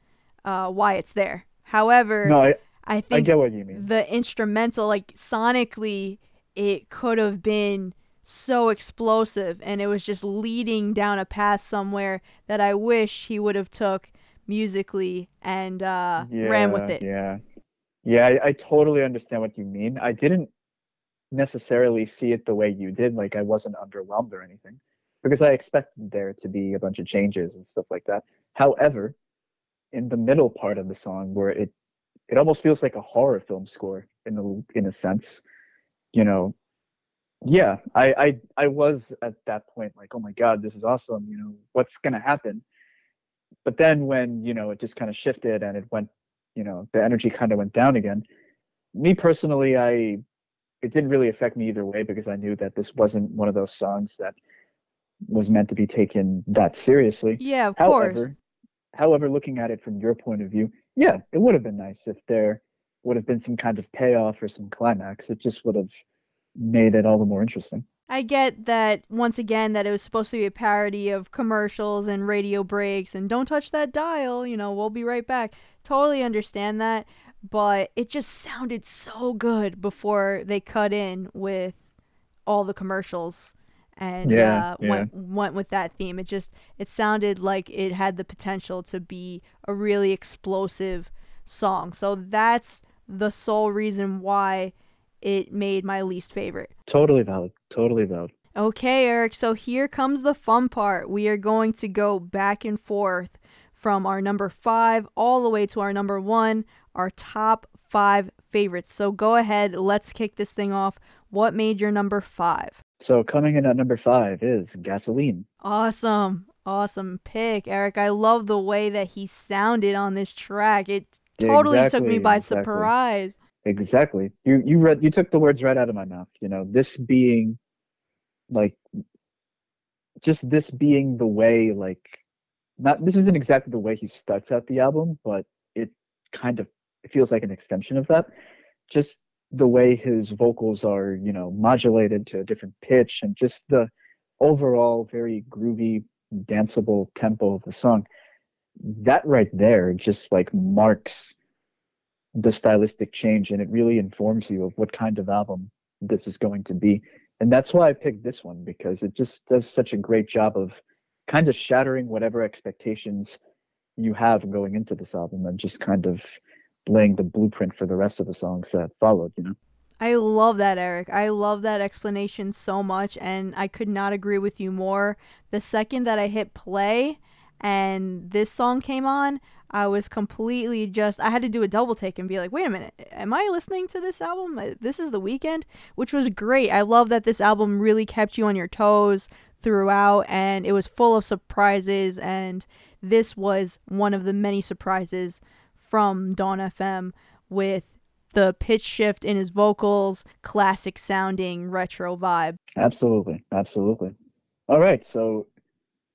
uh, why it's there. However, No, I, I I think get what you mean. the instrumental, like sonically, it could have been so explosive and it was just leading down a path somewhere that I wish he would have took musically and uh, ran with it. Yeah. Yeah, I, I totally understand what you mean. I didn't necessarily see it the way you did. Like I wasn't underwhelmed or anything because I expected there to be a bunch of changes and stuff like that. However, in the middle part of the song where it it almost feels like a horror film score in a in a sense, you know. Yeah, I I I was at that point like, oh my god, this is awesome. You know, what's gonna happen? But then when you know it just kind of shifted and it went you know the energy kind of went down again me personally i it didn't really affect me either way because i knew that this wasn't one of those songs that was meant to be taken that seriously Yeah, of course. however however looking at it from your point of view yeah it would have been nice if there would have been some kind of payoff or some climax it just would have made it all the more interesting I get that once again that it was supposed to be a parody of commercials and radio breaks and don't touch that dial, you know, we'll be right back. Totally understand that, but it just sounded so good before they cut in with all the commercials and Yeah, uh, yeah. went went with that theme. It just it sounded like it had the potential to be a really explosive song. So that's the sole reason why it made my least favorite. totally valid totally valid Okay, Eric, so here comes the fun part. We are going to go back and forth from our number five all the way to our number one, our top five favorites. So go ahead, let's kick this thing off. What made your number five? so coming in at number five is gasoline Awesome, awesome pick, Eric. I love the way that he sounded on this track. It totally took me by exactly. surprise. Exactly. You you read you took the words right out of my mouth. You know, this being like just this being the way like not this isn't exactly the way he starts out the album, but it kind of feels like an extension of that. Just the way his vocals are, you know, modulated to a different pitch and just the overall very groovy, danceable tempo of the song. That right there just like marks the stylistic change and it really informs you of what kind of album this is going to be. And that's why I picked this one because it just does such a great job of kind of shattering whatever expectations you have going into this album and just kind of laying the blueprint for the rest of the songs that followed, you know. I love that, Eric. I love that explanation so much, and I could not agree with you more. The second that I hit play and this song came on, I was completely just, I had to do a double take and be like, wait a minute, am I listening to this album? This is the Weeknd, which was great. I love that this album really kept you on your toes throughout, and it was full of surprises, and this was one of the many surprises from Dawn FM with the pitch shift in his vocals, classic sounding retro vibe. Absolutely. Absolutely. All right. So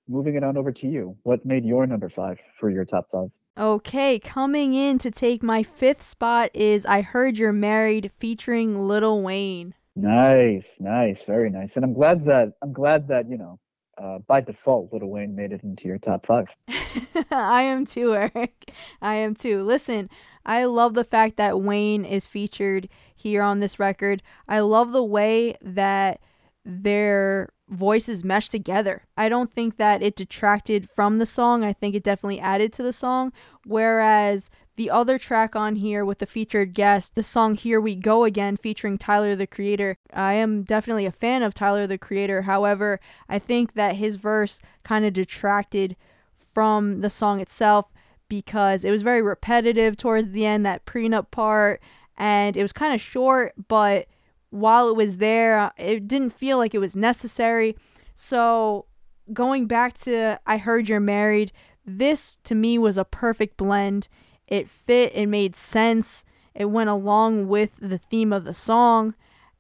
moving it on over to you. What made your number five for your top five? Okay, coming in to take my fifth spot is I Heard You're Married featuring Lil Wayne. Nice, nice, very nice. And I'm glad that I'm glad that, you know, uh, by default, Little Wayne made it into your top five. [LAUGHS] I am too, [LAUGHS] Eric. I am too. Listen, I love the fact that Wayne is featured here on this record. I love the way that their voices mesh together. I don't think that it detracted from the song. I think it definitely added to the song. Whereas the other track on here with the featured guest, the song Here We Go Again featuring Tyler the Creator, I am definitely a fan of Tyler the Creator. However, I think that his verse kind of detracted from the song itself because it was very repetitive towards the end, that prenup part, and it was kind of short, but while it was there, uh, it didn't feel like it was necessary. So, going back to I Heard You're Married, this to me was a perfect blend. It fit, it made sense, it went along with the theme of the song.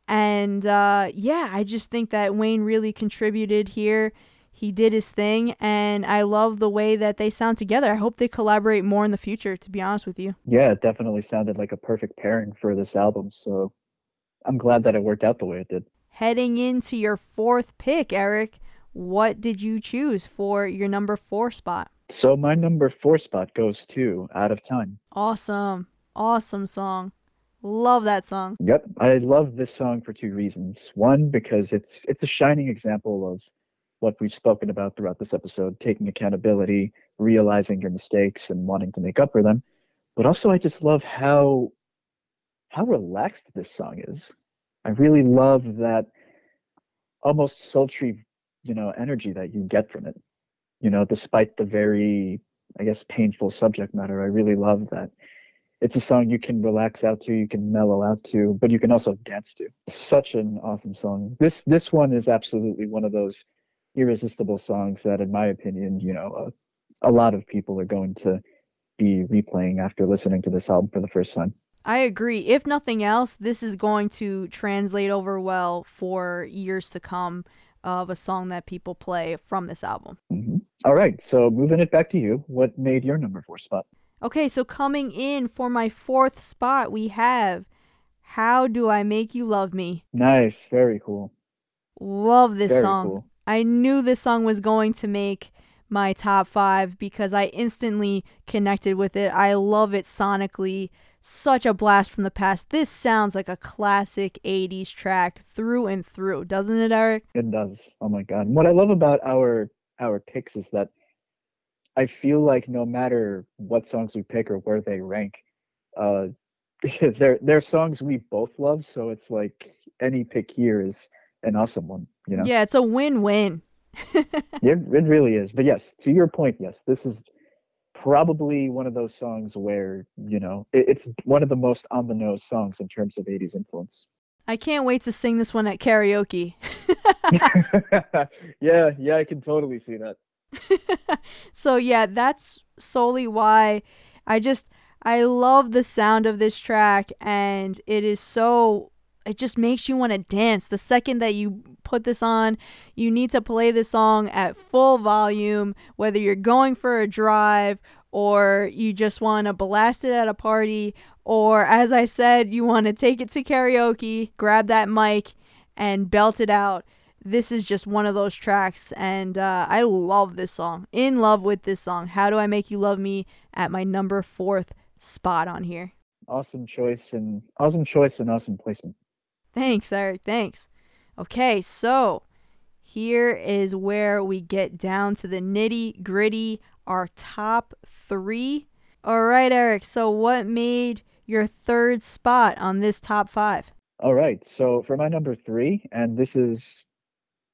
And uh, yeah, I just think that Wayne really contributed here. He did his thing, and I love the way that they sound together. I hope they collaborate more in the future, to be honest with you. Yeah, it definitely sounded like a perfect pairing for this album. So I'm glad that it worked out the way it did. Heading into your fourth pick, Eric, what did you choose for your number four spot? So my number four spot goes to Out of Time. Awesome. Awesome song. Love that song. Yep, I love this song for two reasons. One, because it's it's a shining example of what we've spoken about throughout this episode, taking accountability, realizing your mistakes and wanting to make up for them. But also I just love how how relaxed this song is. I really love that almost sultry, you know, energy that you get from it. You know, despite the very, I guess, painful subject matter, I really love that. It's a song you can relax out to, you can mellow out to, but you can also dance to. Such an awesome song. This this one is absolutely one of those irresistible songs that, in my opinion, you know, a, a lot of people are going to be replaying after listening to this album for the first time. I agree. If nothing else, this is going to translate over well for years to come of a song that people play from this album. Mm-hmm. All right, so moving it back to you, what made your number four spot? Okay, so coming in for my fourth spot, we have How Do I Make You Love Me? Nice, very cool. Love this very song. Cool. I knew this song was going to make my top five because I instantly connected with it. I love it sonically. Such a blast from the past. This sounds like a classic 80s track through and through, doesn't it, Eric? It does. Oh my god. What I love about our our picks is that I feel like no matter what songs we pick or where they rank, uh [LAUGHS] they're they're songs we both love, so it's like any pick here is an awesome one, you know. Yeah, it's a win-win. [LAUGHS] it, it really is. But yes, to your point, yes, this is probably one of those songs where, you know, it, it's one of the most on the nose songs in terms of 80s influence. I can't wait to sing this one at karaoke. [LAUGHS] yeah, yeah, I can totally see that. [LAUGHS] so yeah, that's solely why I just I love the sound of this track and it is so it just makes you want to dance. The second that you put this on, you need to play the song at full volume, whether you're going for a drive or you just want to blast it at a party, or as I said, you want to take it to karaoke, grab that mic, and belt it out. This is just one of those tracks, and uh, I love this song. In love with this song. How Do I Make You Love Me at my number fourth spot on here. Awesome choice and awesome choice and awesome placement. Thanks, Eric. Thanks. Okay, so here is where we get down to the nitty gritty, our top three. All right, Eric. So, what made your third spot on this top five? All right. So, for my number three, and this is,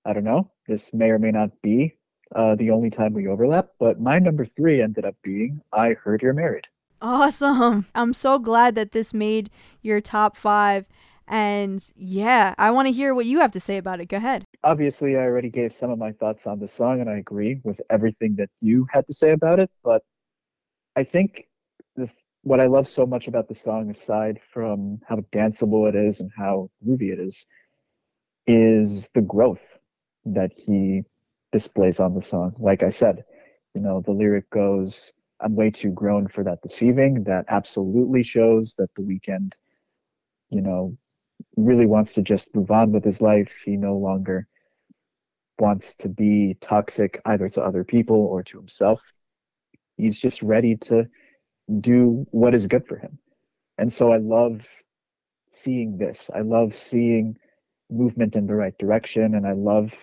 I don't know, this may or may not be uh, the only time we overlap, but my number three ended up being I Heard You're Married. Awesome. I'm so glad that this made your top five. And yeah, I want to hear what you have to say about it. Go ahead. Obviously, I already gave some of my thoughts on the song, and I agree with everything that you had to say about it. But I think the, what I love so much about the song, aside from how danceable it is and how groovy it is, is the growth that he displays on the song. Like I said, you know, the lyric goes, I'm way too grown for that deceiving. That absolutely shows that the Weeknd, you know, really wants to just move on with his life. He no longer wants to be toxic either to other people or to himself. He's just ready to do what is good for him. And so I love seeing this. I love seeing movement in the right direction and I love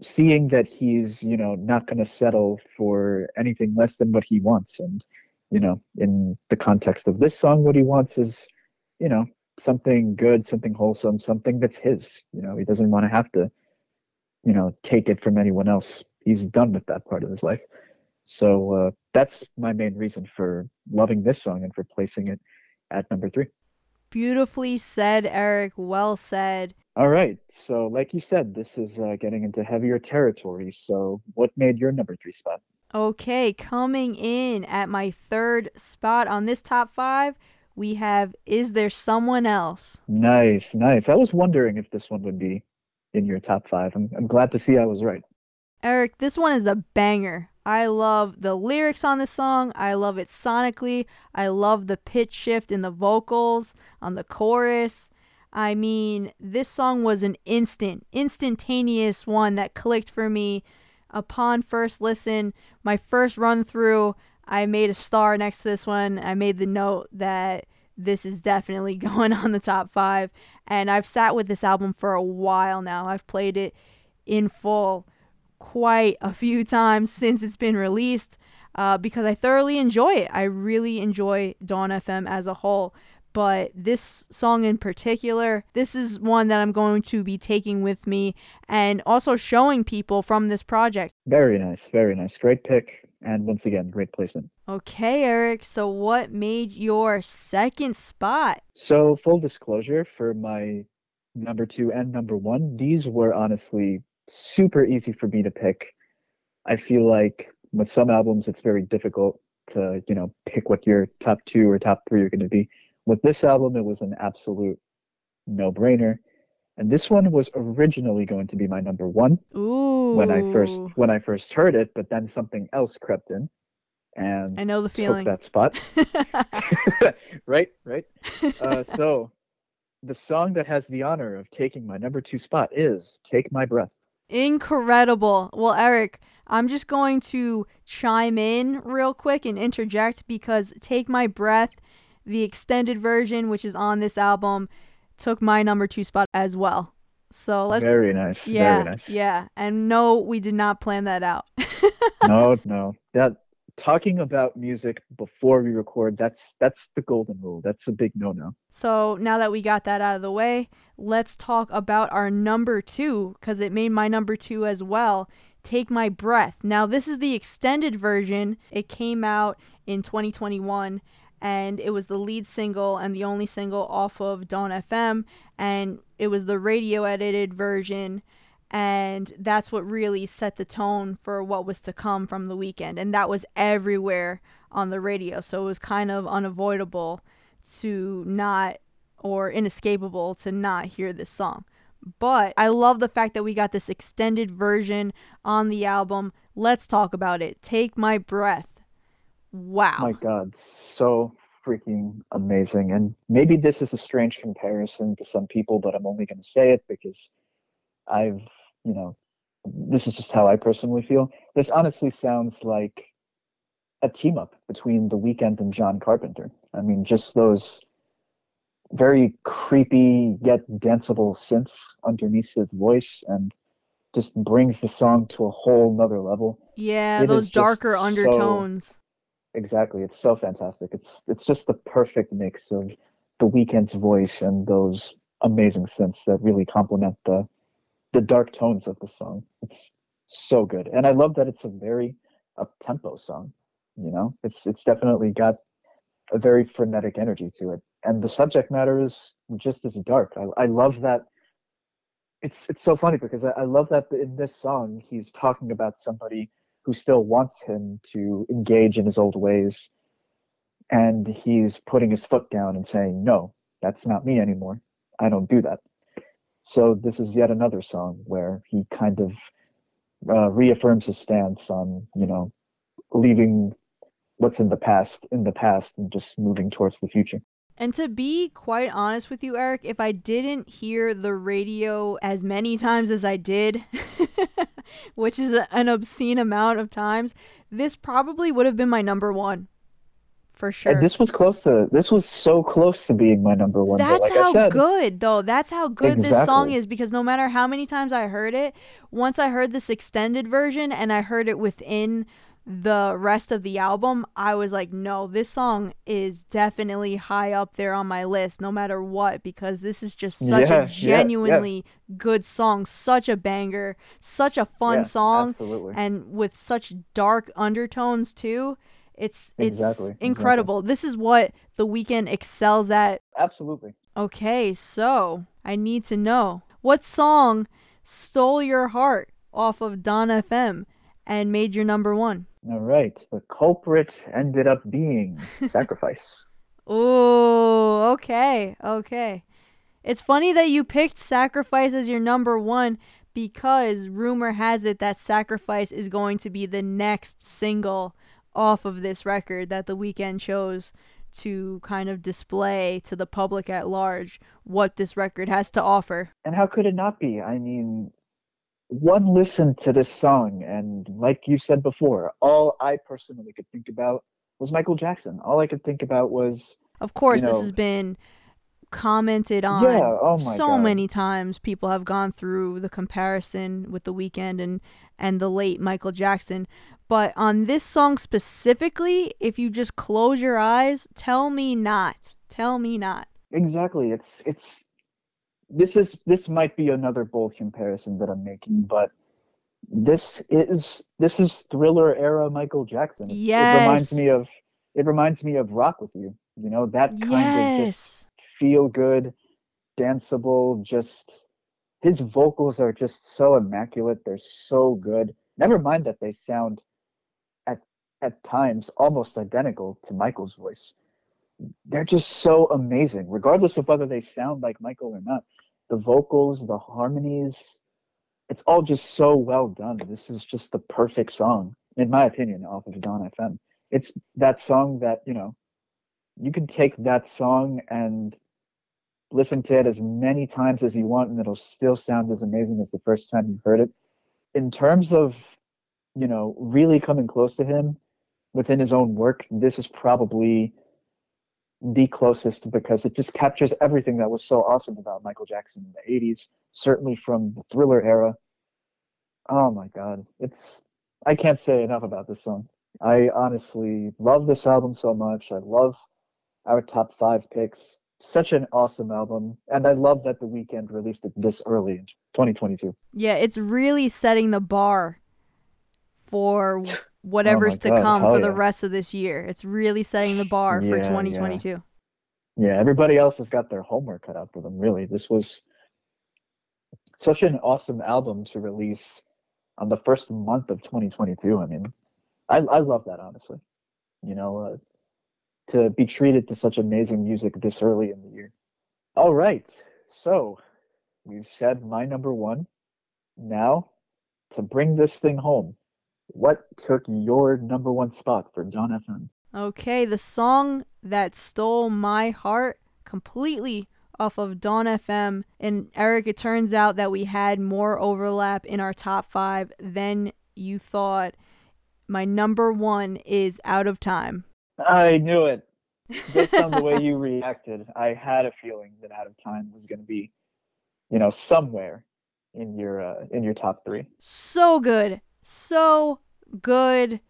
seeing that he's, you know, not going to settle for anything less than what he wants and you know, in the context of this song what he wants is, you know, something good, something wholesome, something that's his. You know, he doesn't want to have to, you know, take it from anyone else. He's done with that part of his life. So uh, that's my main reason for loving this song and for placing it at number three. Beautifully said, Eric. Well said. All right. So, like you said, this is uh, getting into heavier territory. So, what made your number three spot? Okay, coming in at my third spot on this top five, we have Is There Someone Else? Nice, nice. I was wondering if this one would be in your top five. I'm, I'm glad to see I was right. Eric, this one is a banger. I love the lyrics on this song. I love it sonically. I love the pitch shift in the vocals on the chorus. I mean, this song was an instant, instantaneous one that clicked for me upon first listen. My first run through, I made a star next to this one. I made the note that this is definitely [LAUGHS] going on the top five. And I've sat with this album for a while now. I've played it in full quite a few times since it's been released uh, because I thoroughly enjoy it. I really enjoy Dawn FM as a whole. But this song in particular, this is one that I'm going to be taking with me and also showing people from this project. Very nice, very nice. Great pick. And once again, great placement. Okay, Eric. So, what made your second spot? So, full disclosure for my number two and number one, these were honestly super easy for me to pick. I feel like with some albums, it's very difficult to, you know, pick what your top two or top three are going to be. With this album, it was an absolute no brainer. And this one was originally going to be my number one Ooh. when I first when I first heard it, but then something else crept in and I know the took feeling. that spot. [LAUGHS] [LAUGHS] right, right. Uh, [LAUGHS] so the song that has the honor of taking my number two spot is "Take My Breath." Incredible. Well, Eric, I'm just going to chime in real quick and interject because Take My Breath, the extended version, which is on this album, took my number two spot as well. So let's. Very nice. yeah, very nice. yeah. And no, we did not plan that out. [LAUGHS] no, no. That talking about music before we record, that's that's the golden rule. That's a big no-no. So now that we got that out of the way, let's talk about our number two because it made my number two as well. Take My Breath. Now, this is the extended version. It came out in 2021 and it was the lead single and the only single off of Dawn FM. And it was the radio edited version. And that's what really set the tone for what was to come from the Weeknd. And that was everywhere on the radio. So it was kind of unavoidable to not or inescapable to not hear this song. But I love the fact that we got this extended version on the album. Let's talk about it. Take My Breath. Wow. My God, so freaking amazing. And maybe this is a strange comparison to some people, but I'm only going to say it because I've, you know, this is just how I personally feel. This honestly sounds like a team up between The Weeknd and John Carpenter. I mean, just those very creepy yet danceable synths underneath his voice and just brings the song to a whole nother level. yeah, it those darker so- undertones. Exactly. It's so fantastic. It's it's just the perfect mix of the Weeknd's voice and those amazing synths that really complement the the dark tones of the song. It's so good. And I love that it's a very up tempo song. You know? It's it's definitely got a very frenetic energy to it. And the subject matter is just as dark. I, I love that it's it's so funny because I, I love that in this song he's talking about somebody who still wants him to engage in his old ways. And he's putting his foot down and saying no that's not me anymore. I don't do that. So this is yet another song where he kind of uh, reaffirms his stance on you know leaving what's in the past in the past and just moving towards the future And to be quite honest with you, Eric, if I didn't hear the radio as many times as I did, [LAUGHS] which is an obscene amount of times, this probably would have been my number one. For sure. and this was close to this was so close to being my number one That's like how i said good, though. That's how good this song is because no matter how many times I heard it, once I heard this extended version and I heard it within the rest of the album, I was like, no, this song is definitely high up there on my list no matter what because this is just such Yeah, yeah, a yeah. genuinely good song, such a banger, such a fun Yeah, song absolutely and with such dark undertones too. It's it's Exactly, exactly. incredible. This is what The Weeknd excels at absolutely Okay, so I need to know what song stole your heart off of Dawn FM and made your number one. All right. The culprit ended up being [LAUGHS] sacrifice. Ooh, okay, okay. It's funny that you picked Sacrifice as your number one because rumor has it that Sacrifice is going to be the next single off of this record that the Weeknd chose to kind of display to the public at large what this record has to offer. And how could it not be? I mean, one listen to this song, and like you said before, all I personally could think about was Michael Jackson. All I could think about was. Of course, you this has been commented on Yeah, oh so God. many times. People have gone through the comparison with the Weeknd and and the late Michael Jackson. But on this song specifically, if you just close your eyes, tell me not. Tell me not. Exactly. It's it's this is this might be another bold comparison that I'm making, mm-hmm. but this is this is thriller era Michael Jackson. It- It reminds me of it reminds me of Rock with You. You know, that kind of just feel good, danceable, just his vocals are just so immaculate. They're so good. Never mind that they sound at at times almost identical to Michael's voice. They're just so amazing, regardless of whether they sound like Michael or not. The vocals, the harmonies, it's all just so well done. This is just the perfect song, in my opinion, off of Dawn FM. It's that song that, you know, you can take that song and listen to it as many times as you want and it'll still sound as amazing as the first time you heard it in terms of you know really coming close to him within his own work this is probably the closest because it just captures everything that was so awesome about michael jackson in the 80s certainly from the thriller era oh my god it's i can't say enough about this song i honestly love this album so much i love our top five picks. Such an awesome album, and I love that the Weeknd released it this early in 2022. Yeah, it's really setting the bar for [LAUGHS] whatever's to Oh God, come for the rest of this year. It's really setting the bar for Yeah, yeah. 2022. Yeah, everybody else has got their homework cut out for them. Really, this was such an awesome album to release on the first month of 2022. I mean, I I love that honestly. You know, uh, to be treated to such amazing music this early in the year. All right, so we've said my number one. Now, to bring this thing home, what took your number one spot for Dawn FM? Okay, the song that stole my heart completely off of Dawn FM. And Eric, it turns out that we had more overlap in our top five than you thought. My number one is Out of Time. I knew it. Based on the way [LAUGHS] you reacted, I had a feeling that Out of Time was going to be, you know, somewhere in your uh, in your top three. So good. So good.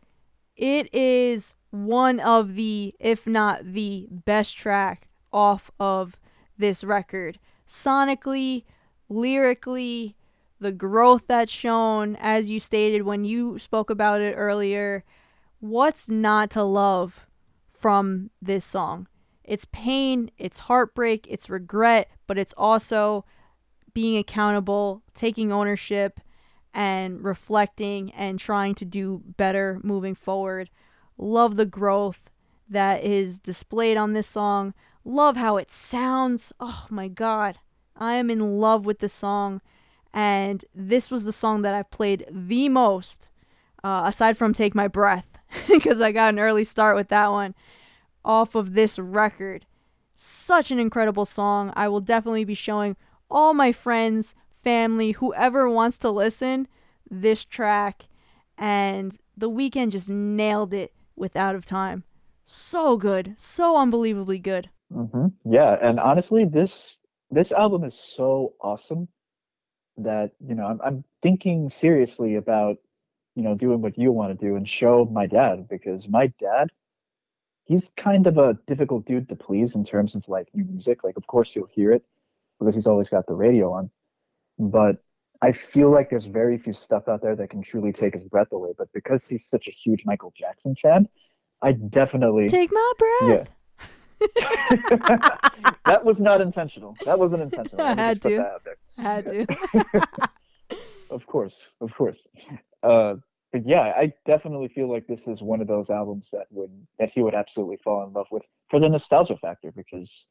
It is one of the, if not the best track off of this record. Sonically, lyrically, the growth that's shown, as you stated when you spoke about it earlier. What's not to love from this song? It's pain, it's heartbreak, it's regret, but it's also being accountable, taking ownership, and reflecting and trying to do better moving forward. Love the growth that is displayed on this song. Love how it sounds. Oh my god. I am in love with the song. And this was the song that I played the most, uh, aside from Take My Breath, [LAUGHS] because I got an early start with that one, off of this record. Such an incredible song. I will definitely be showing all my friends, family, whoever wants to listen, this track. And The Weeknd just nailed it with Out of Time. So good. So unbelievably good. hmm Yeah, and honestly, this this album is so awesome that you know I'm I'm thinking seriously about you know doing what you want to do and show my dad because my dad he's kind of a difficult dude to please in terms of like new music. Like, of course you'll hear it because he's always got the radio on, but I feel like there's very few stuff out there that can truly take his breath away. But because he's such a huge Michael Jackson fan, I definitely Take my breath. Yeah. [LAUGHS] that was not intentional. That wasn't intentional. [LAUGHS] I had to. there. Had to. Of course, of course. Uh, but yeah, I definitely feel like this is one of those albums that would that he would absolutely fall in love with for the nostalgia factor. Because,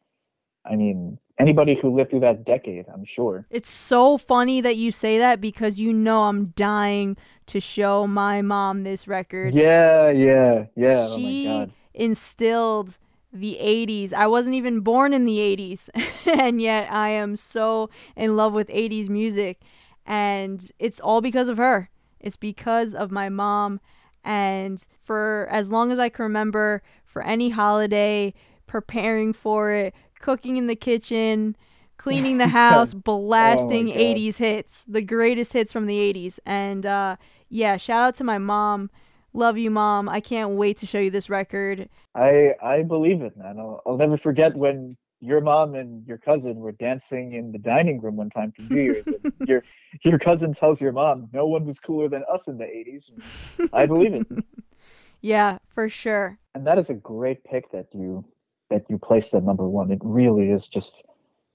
I mean, anybody who lived through that decade, I'm sure. It's so funny that you say that because you know I'm dying to show my mom this record. Yeah, yeah, yeah. Oh my she god. instilled the 80s. I wasn't even born in the 80s, [LAUGHS] and yet I am so in love with 80s music. And it's all because of her. It's because of my mom. And for as long as I can remember, for any holiday, preparing for it, cooking in the kitchen, cleaning the [LAUGHS] house, blasting God. 80s hits, the greatest hits from the 80s. And uh, yeah, shout out to my mom. Love you, mom. I can't wait to show you this record. I I believe it, man. I'll, I'll never forget when your mom and your cousin were dancing in the dining room one time for New Year's. [LAUGHS] your your cousin tells your mom, "No one was cooler than us in the '80s." And I believe it, [LAUGHS] Yeah, for sure. and that is a great pick that you that you placed at number one. It really is just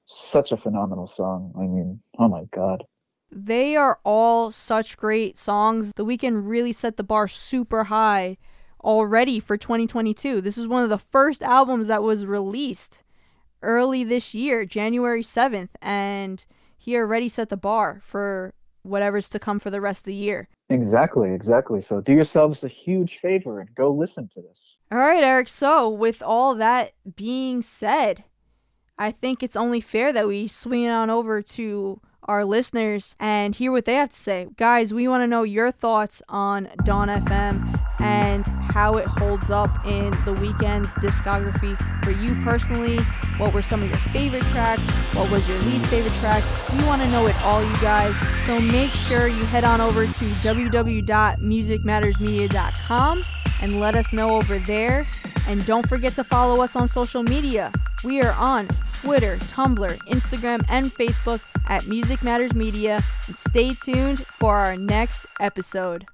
such a phenomenal song. I mean, oh my god. They are all such great songs. The Weeknd really set the bar super high already for 2022. This is one of the first albums that was released early this year, January 7th, and he already set the bar for whatever's to come for the rest of the year. Exactly, exactly. So do yourselves a huge favor and go listen to this. All right, Eric. So, with all that being said, I think it's only fair that we swing on over to our listeners and hear what they have to say. Guys, we want to know your thoughts on Dawn FM and how it holds up in the Weeknd's discography for you personally. What were some of your favorite tracks? What was your least favorite track? We want to know it all, you guys. So make sure you head on over to www.musicmattersmedia.com and let us know over there. And don't forget to follow us on social media. We are on Twitter, Tumblr, Instagram, and Facebook at Music Matters Media. And stay tuned for our next episode.